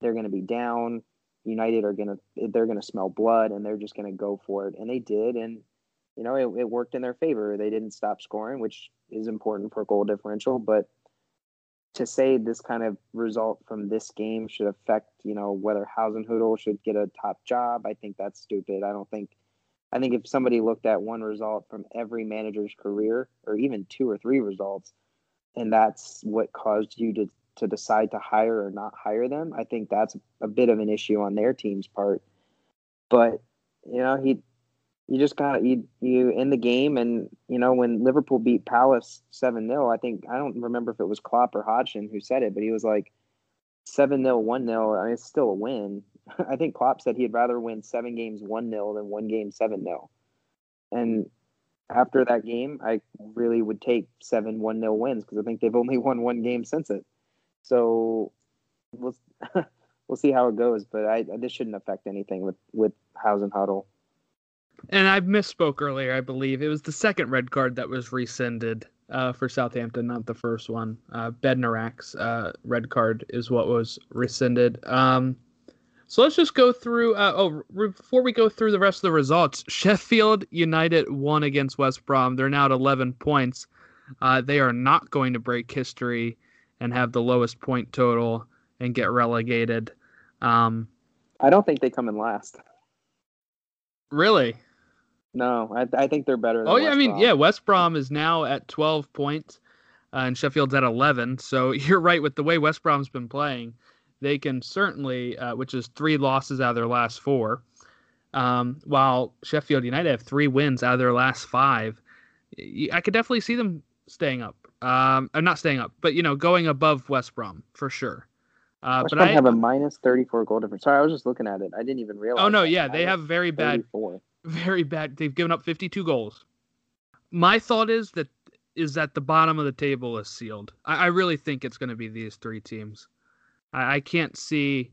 they're going to be down. United are to they're to smell blood and they're just to go for it, and they did, and you know it, it worked in their favor. They didn't stop scoring, which is important for goal differential, but to say this kind of result from this game should affect, you know, whether Hasenhüttl should get a top job, I think that's stupid. I don't think. I think if somebody looked at one result from every manager's career, or even two or three results, and that's what caused you to to decide to hire or not hire them, I think that's a bit of an issue on their team's part. But you know, he you just got you you in the game and you know when Liverpool beat Palace 7-0 I think I don't remember if it was Klopp or Hodgson who said it but he was like 7-0 1-0 I mean it's still a win. I think Klopp said he'd rather win 7 games 1-0 than one game 7-0 and after that game I really would take 7 1-0 wins because I think they've only won one game since it so we'll we'll see how it goes but I this shouldn't affect anything with with Hasenhüttl and I misspoke earlier. I believe it was the second red card that was rescinded uh, for Southampton, not the first one. Uh, Bednarek's uh, red card is what was rescinded. Um, so let's just go through. Uh, oh, re- before we go through the rest of the results, Sheffield United won against West Brom. They're now at 11 points. Uh, they are not going to break history and have the lowest point total and get relegated. Um, I don't think they come in last. Really? No, I, I think they're better. oh yeah, West I mean Brom. yeah, West Brom is now at 12 points, uh, and Sheffield's at 11. So you're right with the way West Brom's been playing, they can certainly, uh, which is three losses out of their last four, um, while Sheffield United have three wins out of their last five. I could definitely see them staying up. Um, or not staying up, but you know, going above West Brom for sure. Uh, West but Brom I have a minus 34 goal difference. Sorry, I was just looking at it. I didn't even realize. oh no, yeah, they have very bad 34. very bad. They've given up 52 goals. My thought is that is that the bottom of the table is sealed. I, I really think it's going to be these three teams. I, I can't see.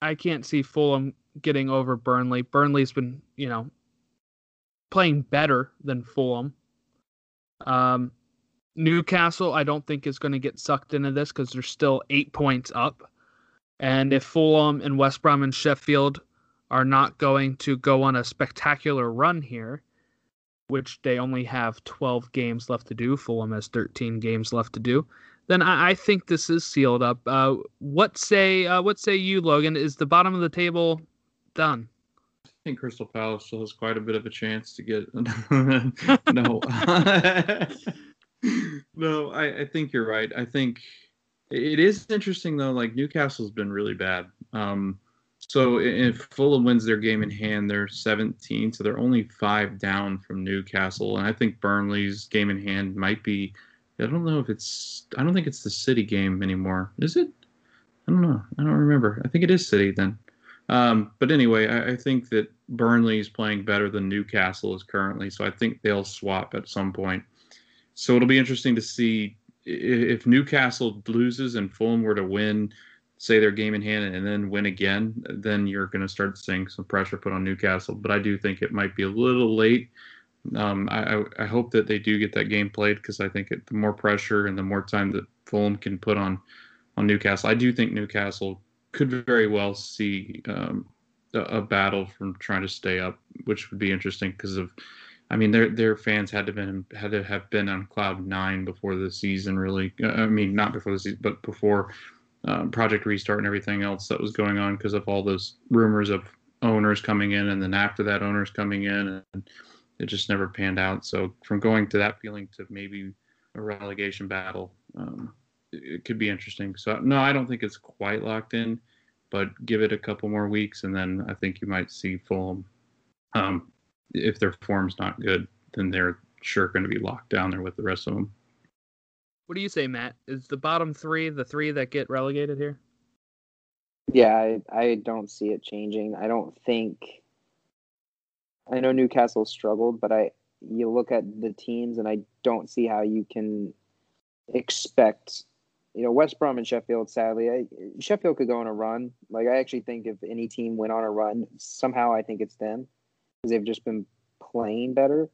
I can't see Fulham getting over Burnley. Burnley's been, you know, playing better than Fulham. Um, Newcastle, I don't think is going to get sucked into this because they're still eight points up. And if Fulham and West Brom and Sheffield are not going to go on a spectacular run here, which they only have 12 games left to do. Fulham has 13 games left to do. Then I, I think this is sealed up. Uh, what say uh, what say you, Logan? Is the bottom of the table done? I think Crystal Palace still has quite a bit of a chance to get. no, no, I, I think you're right. I think it is interesting though. Like Newcastle's been really bad. Um, so if Fulham wins their game in hand, they're 17, so they're only five down from Newcastle. And I think Burnley's game in hand might be. I don't know if it's. I don't think it's the City game anymore. Is it? I don't know. I don't remember. I think it is City then. Um, but anyway, I, I think that Burnley is playing better than Newcastle is currently, so I think they'll swap at some point. So it'll be interesting to see if Newcastle loses and Fulham were to win, say their game in hand, and then win again. Then you're going to start seeing some pressure put on Newcastle. But I do think it might be a little late. Um, I, I, hope that they do get that game played because I think it, the more pressure and the more time that Fulham can put on on Newcastle, I do think Newcastle could very well see um, a, a battle from trying to stay up, which would be interesting because of, I mean, their their fans had to been had to have been on cloud nine before the season. Really, Uh, I mean, not before the season, but before um, Project Restart and everything else that was going on because of all those rumors of owners coming in, and then after that, owners coming in, and it just never panned out. So from going to that feeling to maybe a relegation battle, um, it, it could be interesting. So no, I don't think it's quite locked in, but give it a couple more weeks, and then I think you might see Fulham. Um, if their form's not good, then they're sure going to be locked down there with the rest of them. What do you say, Matt? Is the bottom three the three that get relegated here? Yeah, I, I don't see it changing. I don't think. I know Newcastle struggled, but I you look at the teams and I don't see how you can expect. You know, West Brom and Sheffield. Sadly, I, Sheffield could go on a run. Like I actually think if any team went on a run, somehow I think it's them because they've just been playing better.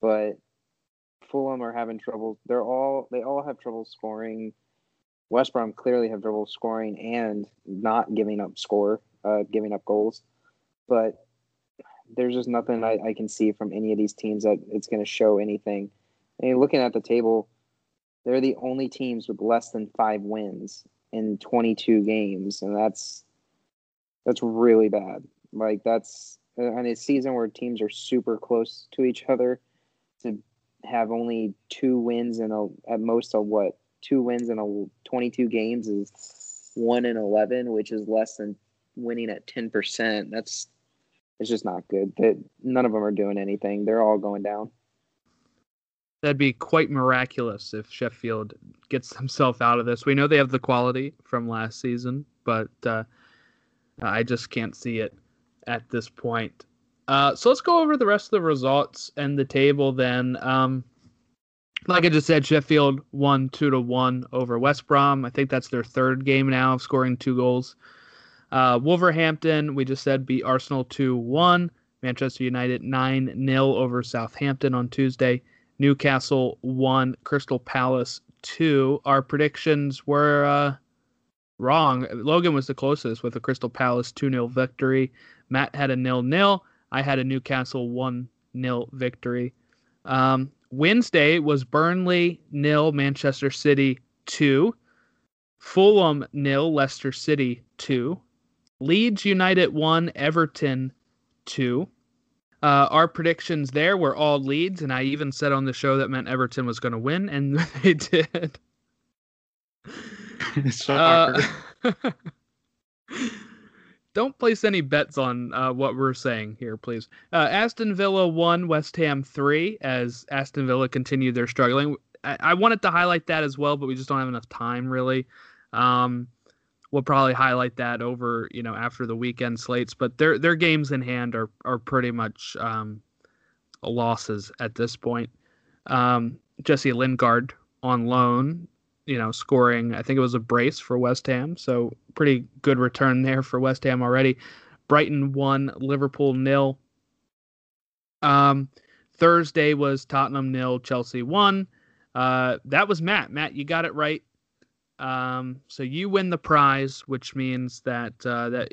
But Fulham are having trouble. They're all they all have trouble scoring. West Brom clearly have trouble scoring and not giving up score, uh, giving up goals. But there's just nothing I, I can see from any of these teams that it's going to show anything. Mean, looking at the table, they're the only teams with less than five wins in 22 games, and that's that's really bad. Like that's in a season where teams are super close to each other to have only two wins and a at most a what two wins in a 22 games is one in 11 which is less than winning at 10% that's it's just not good. That none of them are doing anything. They're all going down. That'd be quite miraculous if Sheffield gets themselves out of this. We know they have the quality from last season, but uh, I just can't see it at this point. Uh, so let's go over the rest of the results and the table then. Um, like I just said, Sheffield won two to one over West Brom. I think that's their third game now of scoring two goals. Uh, Wolverhampton, we just said, beat Arsenal 2 1. Manchester United 9 0 over Southampton on Tuesday. Newcastle 1, Crystal Palace 2. Our predictions were uh, wrong. Logan was the closest with a Crystal Palace 2 0 victory. Matt had a nil nil. I had a Newcastle 1 0 victory. Um, Wednesday was Burnley nil, Manchester City 2. Fulham nil, Leicester City 2. Leeds United 1, Everton 2. Uh, our predictions there were all Leeds, and I even said on the show that meant Everton was going to win, and they did. Uh, don't place any bets on uh, what we're saying here, please. Uh, Aston Villa won, West Ham three, as Aston Villa continued their struggling. I-, I wanted to highlight that as well, but we just don't have enough time, really. Um, we'll probably highlight that over, you know, after the weekend slates. But their their games in hand are are pretty much um, losses at this point. Um, Jesse Lingard on loan you know, scoring. I think it was a brace for West Ham, so pretty good return there for West Ham already. Brighton won, Liverpool nil. Um, Thursday was Tottenham nil, Chelsea one. Uh, that was Matt. Matt, you got it right. Um, so you win the prize, which means that uh, that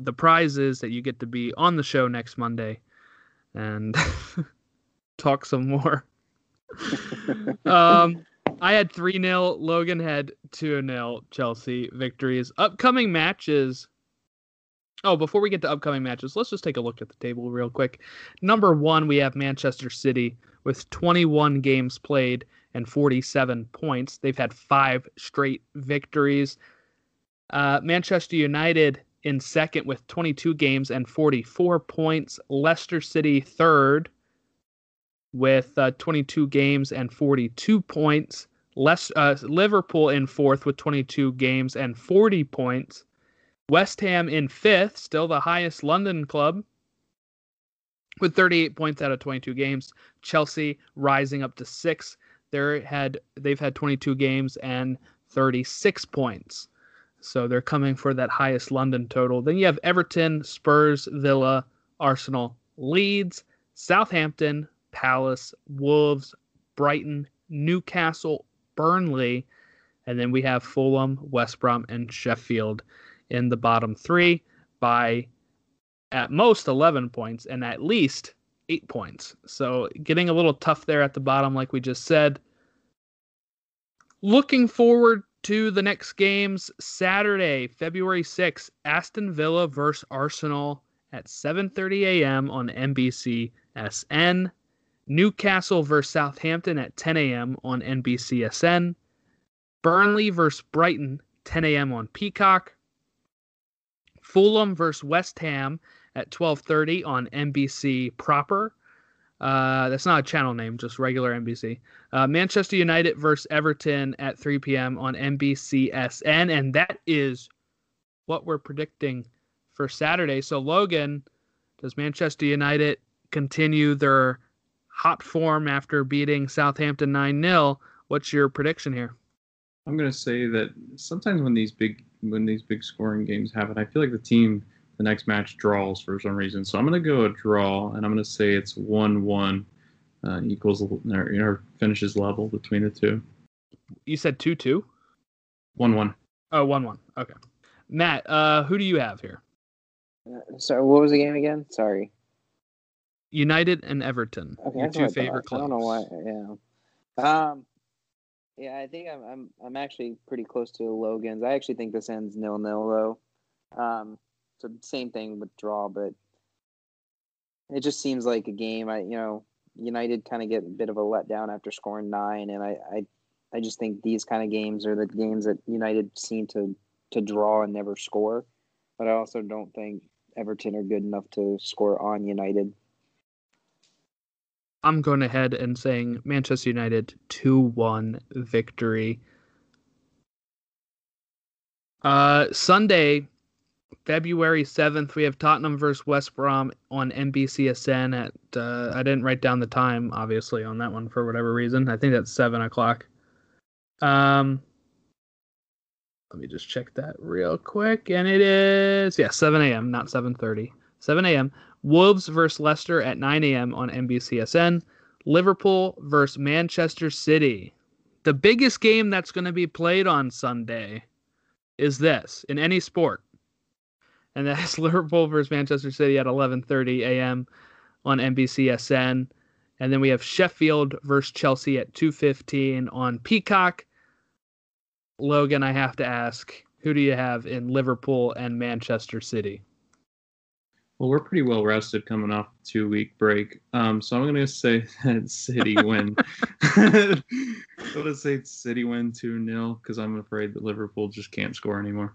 the prize is that you get to be on the show next Monday and talk some more. um, I had 3 0. Logan had 2 0 Chelsea victories. Upcoming matches. Oh, before we get to upcoming matches, let's just take a look at the table real quick. Number one, we have Manchester City with 21 games played and 47 points. They've had five straight victories. Uh, Manchester United in second with 22 games and 44 points. Leicester City third with uh, 22 games and 42 points. Less, uh, Liverpool in fourth with 22 games and 40 points. West Ham in fifth, still the highest London club with 38 points out of 22 games. Chelsea rising up to sixth. They had they've had 22 games and 36 points. So they're coming for that highest London total. Then you have Everton, Spurs, Villa, Arsenal, Leeds, Southampton, Palace, Wolves, Brighton, Newcastle, Burnley, and then we have Fulham, West Brom, and Sheffield in the bottom three by at most 11 points and at least eight points. So getting a little tough there at the bottom, like we just said. Looking forward to the next games Saturday, February 6th, Aston Villa versus Arsenal at 7:30 a.m. on NBC SN. Newcastle versus Southampton at 10 a.m. on NBCSN. Burnley versus Brighton 10 a.m. on Peacock. Fulham versus West Ham at 12:30 on NBC proper. Uh, that's not a channel name, just regular NBC. Uh, Manchester United versus Everton at 3 p.m. on NBCSN, and that is what we're predicting for Saturday. So, Logan, does Manchester United continue their hot form after beating Southampton 9 0? What's your prediction here? I'm gonna say that sometimes when these big when these big scoring games happen, I feel like the team the next match draws for some reason. So I'm gonna go a draw, and I'm gonna say it's one one uh, equals or, or finishes level between the two. You said 2 2? One one. Oh, 1 1. Okay. Matt, uh, who do you have here? Uh, Sorry, what was the game again? Sorry. United and Everton. Okay, your two favorite clubs. I don't know why. Yeah. Um. Yeah, I think I'm I'm I'm actually pretty close to Logan's. I actually think this ends nil nil though. Um. So same thing with draw, but it just seems like a game. I you know United kind of get a bit of a letdown after scoring nine, and I I I just think these kind of games are the games that United seem to to draw and never score. But I also don't think Everton are good enough to score on United. I'm going ahead and saying Manchester United 2 1 victory. Uh, Sunday, February 7th, we have Tottenham versus West Brom on NBCSN at, uh, I didn't write down the time, obviously, on that one for whatever reason. I think that's 7 o'clock. Um, let me just check that real quick. And it is, yeah, 7 a.m., not 7.30. 7 a.m. Wolves versus Leicester at 9 a.m. on NBCSN. Liverpool versus Manchester City. The biggest game that's going to be played on Sunday is this in any sport. And that's Liverpool versus Manchester City at 11:30 a.m. on NBCSN. And then we have Sheffield versus Chelsea at 2:15 on Peacock. Logan, I have to ask, who do you have in Liverpool and Manchester City? Well, we're pretty well rested coming off a two week break. Um, so I'm going to say that City win. I'm going to say City win 2 0 because I'm afraid that Liverpool just can't score anymore.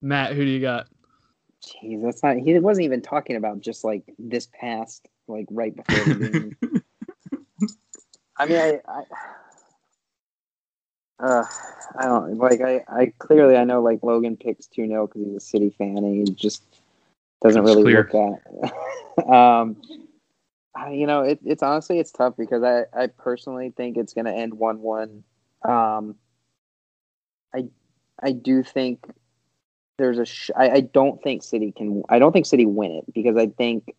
Matt, who do you got? Jeez, that's not. He wasn't even talking about just like this past, like right before the game. I mean, I, I, uh, I don't like. I, I clearly I know like Logan picks two 0 because he's a City fan and he just doesn't It's really clear. look at. um, you know, it, it's honestly it's tough because I I personally think it's going to end one one. Um, I I do think there's a. Sh- I, I don't think City can. I don't think City win it because I think.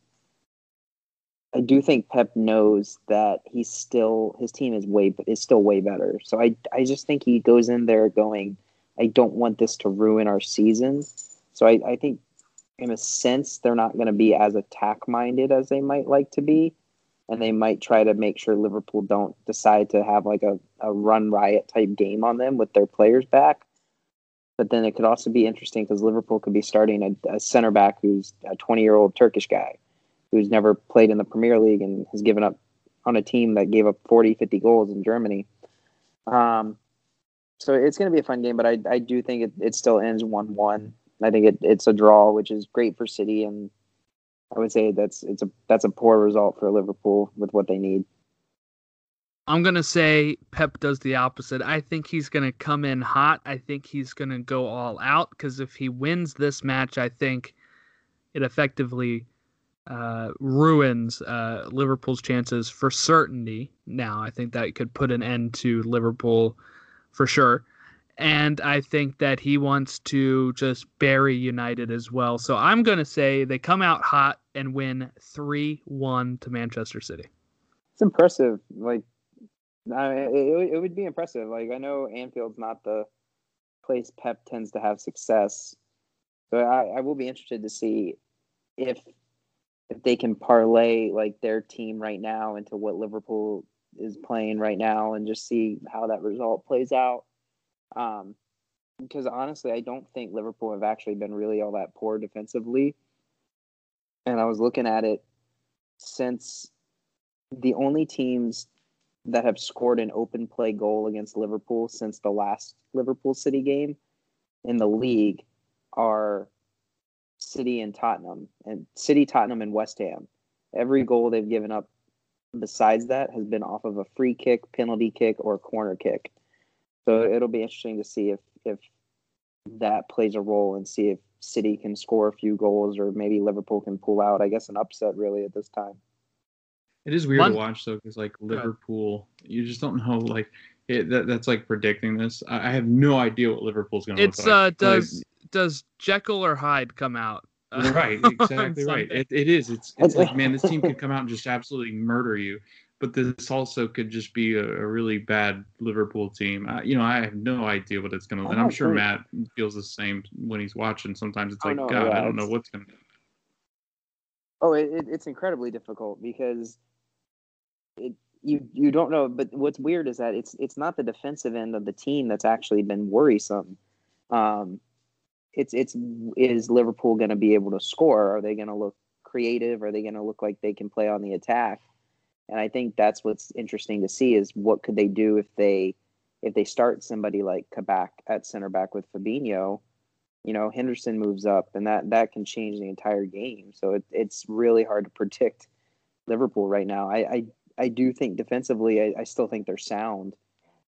I do think Pep knows that he's still his team is way is still way better. So I I just think he goes in there going, I don't want this to ruin our season. So I, I think in a sense they're not going to be as attack minded as they might like to be, and they might try to make sure Liverpool don't decide to have like a, a run riot type game on them with their players back. But then it could also be interesting because Liverpool could be starting a, a center back who's a 20 year old Turkish guy who's never played in the Premier League and has given up on a team that gave up 40, 50 goals in Germany. Um, so it's going to be a fun game, but I, I do think it, it still ends 1 1. I think it, it's a draw, which is great for City. And I would say that's it's a that's a poor result for Liverpool with what they need. I'm to say Pep does the opposite. I think he's to come in hot. I think he's to go all out because if he wins this match, I think it effectively uh, ruins uh, Liverpool's chances for certainty. Now, I think that could put an end to Liverpool for sure. And I think that he wants to just bury United as well. So I'm going to say they come out hot and win 3 1 to Manchester City. It's impressive. Like, I mean, it, it would be impressive. Like, I know Anfield's not the place Pep tends to have success, but I, I will be interested to see if if they can parlay like their team right now into what Liverpool is playing right now, and just see how that result plays out. Um, because honestly, I don't think Liverpool have actually been really all that poor defensively. and I was looking at it since the only teams that have scored an open play goal against Liverpool since the last Liverpool City game in the league are City and Tottenham, and City, Tottenham, and West Ham. Every goal they've given up besides that has been off of a free kick, penalty kick, or corner kick. So it'll be interesting to see if if that plays a role and see if City can score a few goals or maybe Liverpool can pull out. I guess an upset really at this time. It is weird One- to watch though, because like. Liverpool, you just don't know. Like it, that, that's like predicting this. I, I have no idea what Liverpool's going to look It's like. uh Like, does does Jekyll or Hyde come out? uh, right, exactly right. It, it is. It's it's like man, this team could come out and just absolutely murder you. But this also could just be a, a really bad Liverpool team. Uh, you know, I have no idea what it's going to. And I'm don't sure Matt feels the same when he's watching. Sometimes it's Oh, like, no, God, yeah, I don't know what's going to. Oh, it, it's incredibly difficult because it you you don't know. But what's weird is that it's it's not the defensive end of the team that's actually been worrisome. Um, it's it's is Liverpool going to be able to score? Are they going to look creative? Are they going to look like they can play on the attack? And I think that's what's interesting to see is what could they do if they if they start somebody like Kabak at center back with Fabinho, you know, Henderson moves up and that that can change the entire game. So it, it's really hard to predict Liverpool right now. I I, I do think defensively, I, I still think they're sound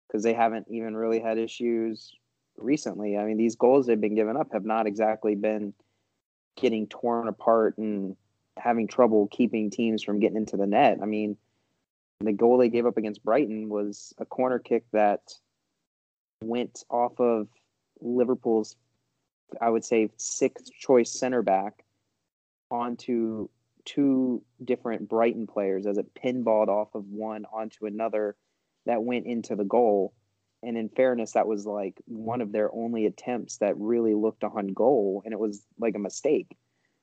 because they haven't even really had issues recently. I mean, these goals they've been giving up have not exactly been getting torn apart and having trouble keeping teams from getting into the net. I mean, the goal they gave up against Brighton was a corner kick that went off of Liverpool's, I would say, sixth choice center back onto two different Brighton players as it pinballed off of one onto another that went into the goal. And in fairness, that was like one of their only attempts that really looked on goal, and it was like a mistake.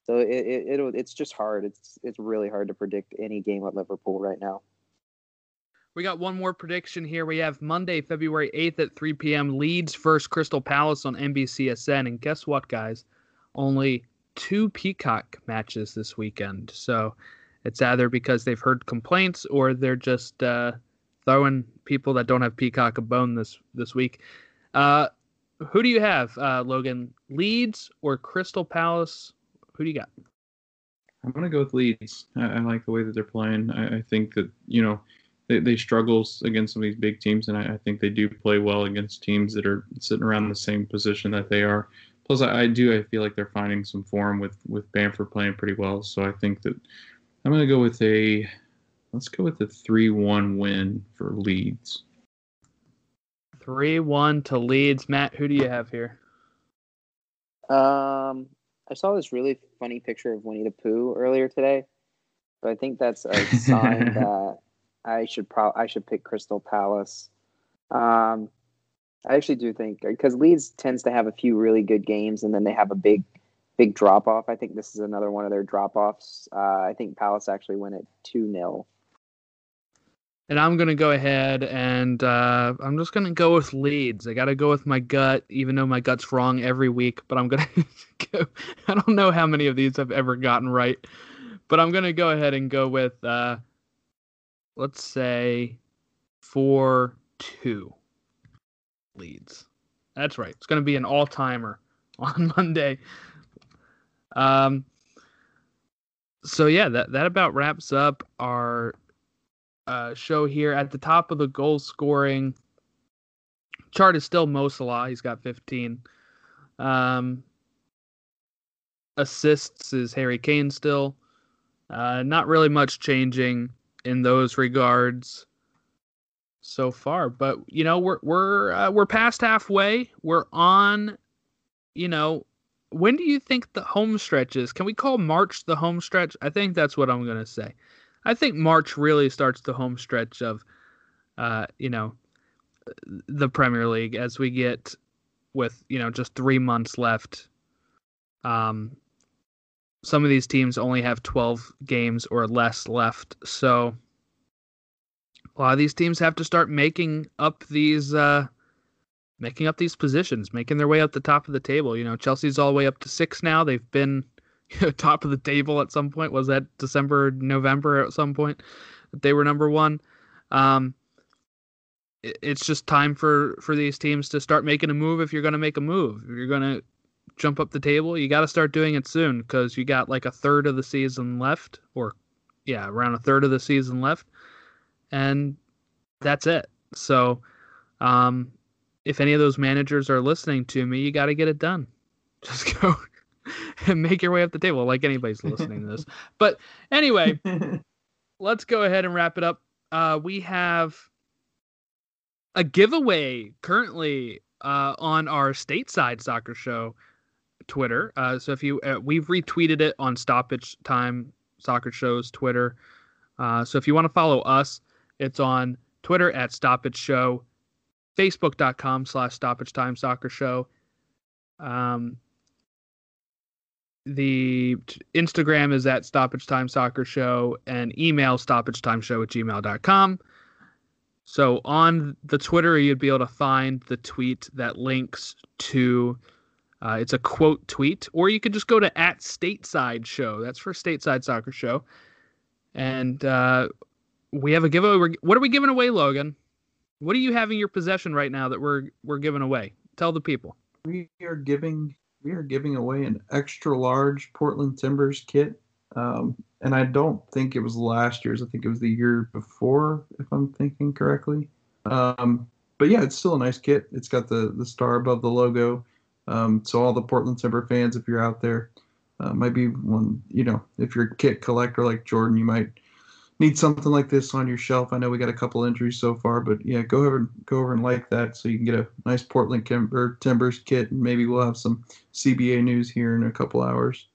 So it, it, it'll it's just hard. It's it's really hard to predict any game at Liverpool right now. We got one more prediction here. We have Monday, February 8th at 3 p.m. Leeds versus Crystal Palace on NBCSN. And guess what, guys? Only two Peacock matches this weekend. So it's either because they've heard complaints or they're just uh, throwing people that don't have Peacock a bone this this week. Uh, who do you have, uh, Logan? Leeds or Crystal Palace? Who do you got? I'm gonna go with Leeds. I, I like the way that they're playing. I, I think that you know they, they struggle against some of these big teams, and I, I think they do play well against teams that are sitting around the same position that they are. Plus, I, I do I feel like they're finding some form with with Bamford playing pretty well. So I think that I'm gonna go with a let's go with a three-one win for Leeds. 3 1 to Leeds. Matt, who do you have here? Um, I saw this really funny picture of Winnie the Pooh earlier today, so I think that's a sign that I should pro- I should pick Crystal Palace. Um, I actually do think because Leeds tends to have a few really good games and then they have a big big drop off. I think this is another one of their drop offs. Uh, I think Palace actually win it two 0 And I'm gonna go ahead and uh, I'm just gonna go with Leeds. I gotta go with my gut, even though my gut's wrong every week. But I'm gonna go. I don't know how many of these I've ever gotten right, but I'm gonna go ahead and go with uh, let's say four two Leeds. That's right. It's gonna be an all timer on Monday. Um. So yeah, that that about wraps up our uh, show here. At the top of the goal scoring chart is still Mo. He's got 15. Um, assists is Harry Kane still. Uh, not really much changing in those regards so far, but you know we're we're uh, we're past halfway. We're on. You know, when do you think the home stretch is? Can we call March the home stretch? I think that's what I'm gonna say. I think March really starts the home stretch of, uh, you know, the Premier League as we get with you know just three months left. Um, some of these teams only have 12 games or less left, so a lot of these teams have to start making up these uh, making up these positions, making their way up the top of the table. You know, Chelsea's all the way up to six now. They've been top of the table at some point. Was that December, November at some point? They were number one. Um, it's just time for for these teams to start making a move if you're going to make a move if you're going to jump up the table you got to start doing it soon because you got like a third of the season left or yeah around a third of the season left and that's it so um if any of those managers are listening to me you got to get it done just go and make your way up the table like anybody's listening to this but anyway let's go ahead and wrap it up uh we have a giveaway currently uh, on our stateside soccer show Twitter. Uh, so if you uh, we've retweeted it on Stoppage Time Soccer Show's Twitter. Uh, so if you want to follow us, it's on Twitter at Stoppage Show, Facebook.com slash Stoppage Time Soccer Show. Um, the Instagram is at Stoppage Time Soccer Show and email stoppage time show at gmail.com. So on the Twitter, you'd be able to find the tweet that links to. Uh, it's a quote tweet, or you could just go to at Stateside Show. That's for Stateside Soccer Show, and uh, we have a giveaway. What are we giving away, Logan? What do you have in your possession right now that we're we're giving away? Tell the people. We are giving we are giving away an extra large Portland Timbers kit. Um, and I don't think it was last year's. I think it was the year before, if I'm thinking correctly. Um, but yeah, it's still a nice kit. It's got the the star above the logo. Um, so all the Portland Timber fans, if you're out there, uh, might be one. You know, if you're a kit collector like Jordan, you might need something like this on your shelf. I know we got a couple entries so far, but yeah, go over and go over and like that so you can get a nice Portland Timber, Timbers kit, and maybe we'll have some CBA news here in a couple hours.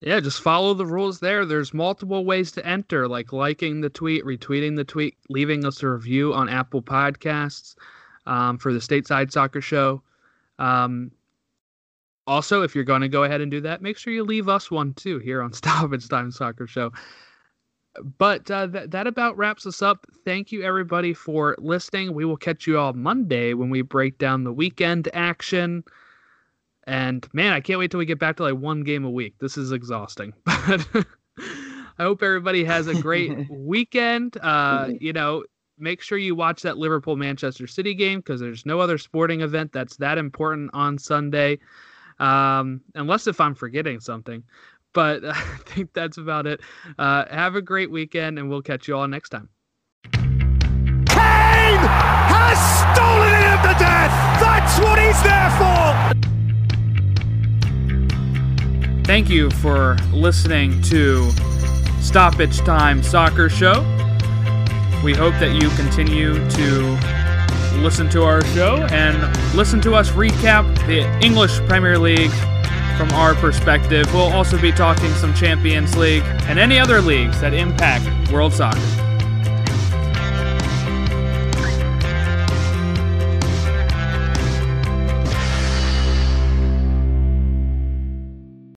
Yeah, just follow the rules there. There's multiple ways to enter, like liking the tweet, retweeting the tweet, leaving us a review on Apple Podcasts um, for the Stateside Soccer Show. Um, also, if you're going to go ahead and do that, make sure you leave us one too here on Stoppage Time Soccer Show. But uh, th- that about wraps us up. Thank you, everybody, for listening. We will catch you all Monday when we break down the weekend action. And man, I can't wait till we get back to like one game a week. This is exhausting. But I hope everybody has a great weekend. Uh, you know, make sure you watch that Liverpool Manchester City game because there's no other sporting event that's that important on Sunday. Um, unless if I'm forgetting something. But I think that's about it. Uh, have a great weekend, and we'll catch you all next time. Kane has stolen it at the death. That's what he's there for. Thank you for listening to Stoppage Time Soccer Show. We hope that you continue to listen to our show and listen to us recap the English Premier League from our perspective. We'll also be talking some Champions League and any other leagues that impact world soccer.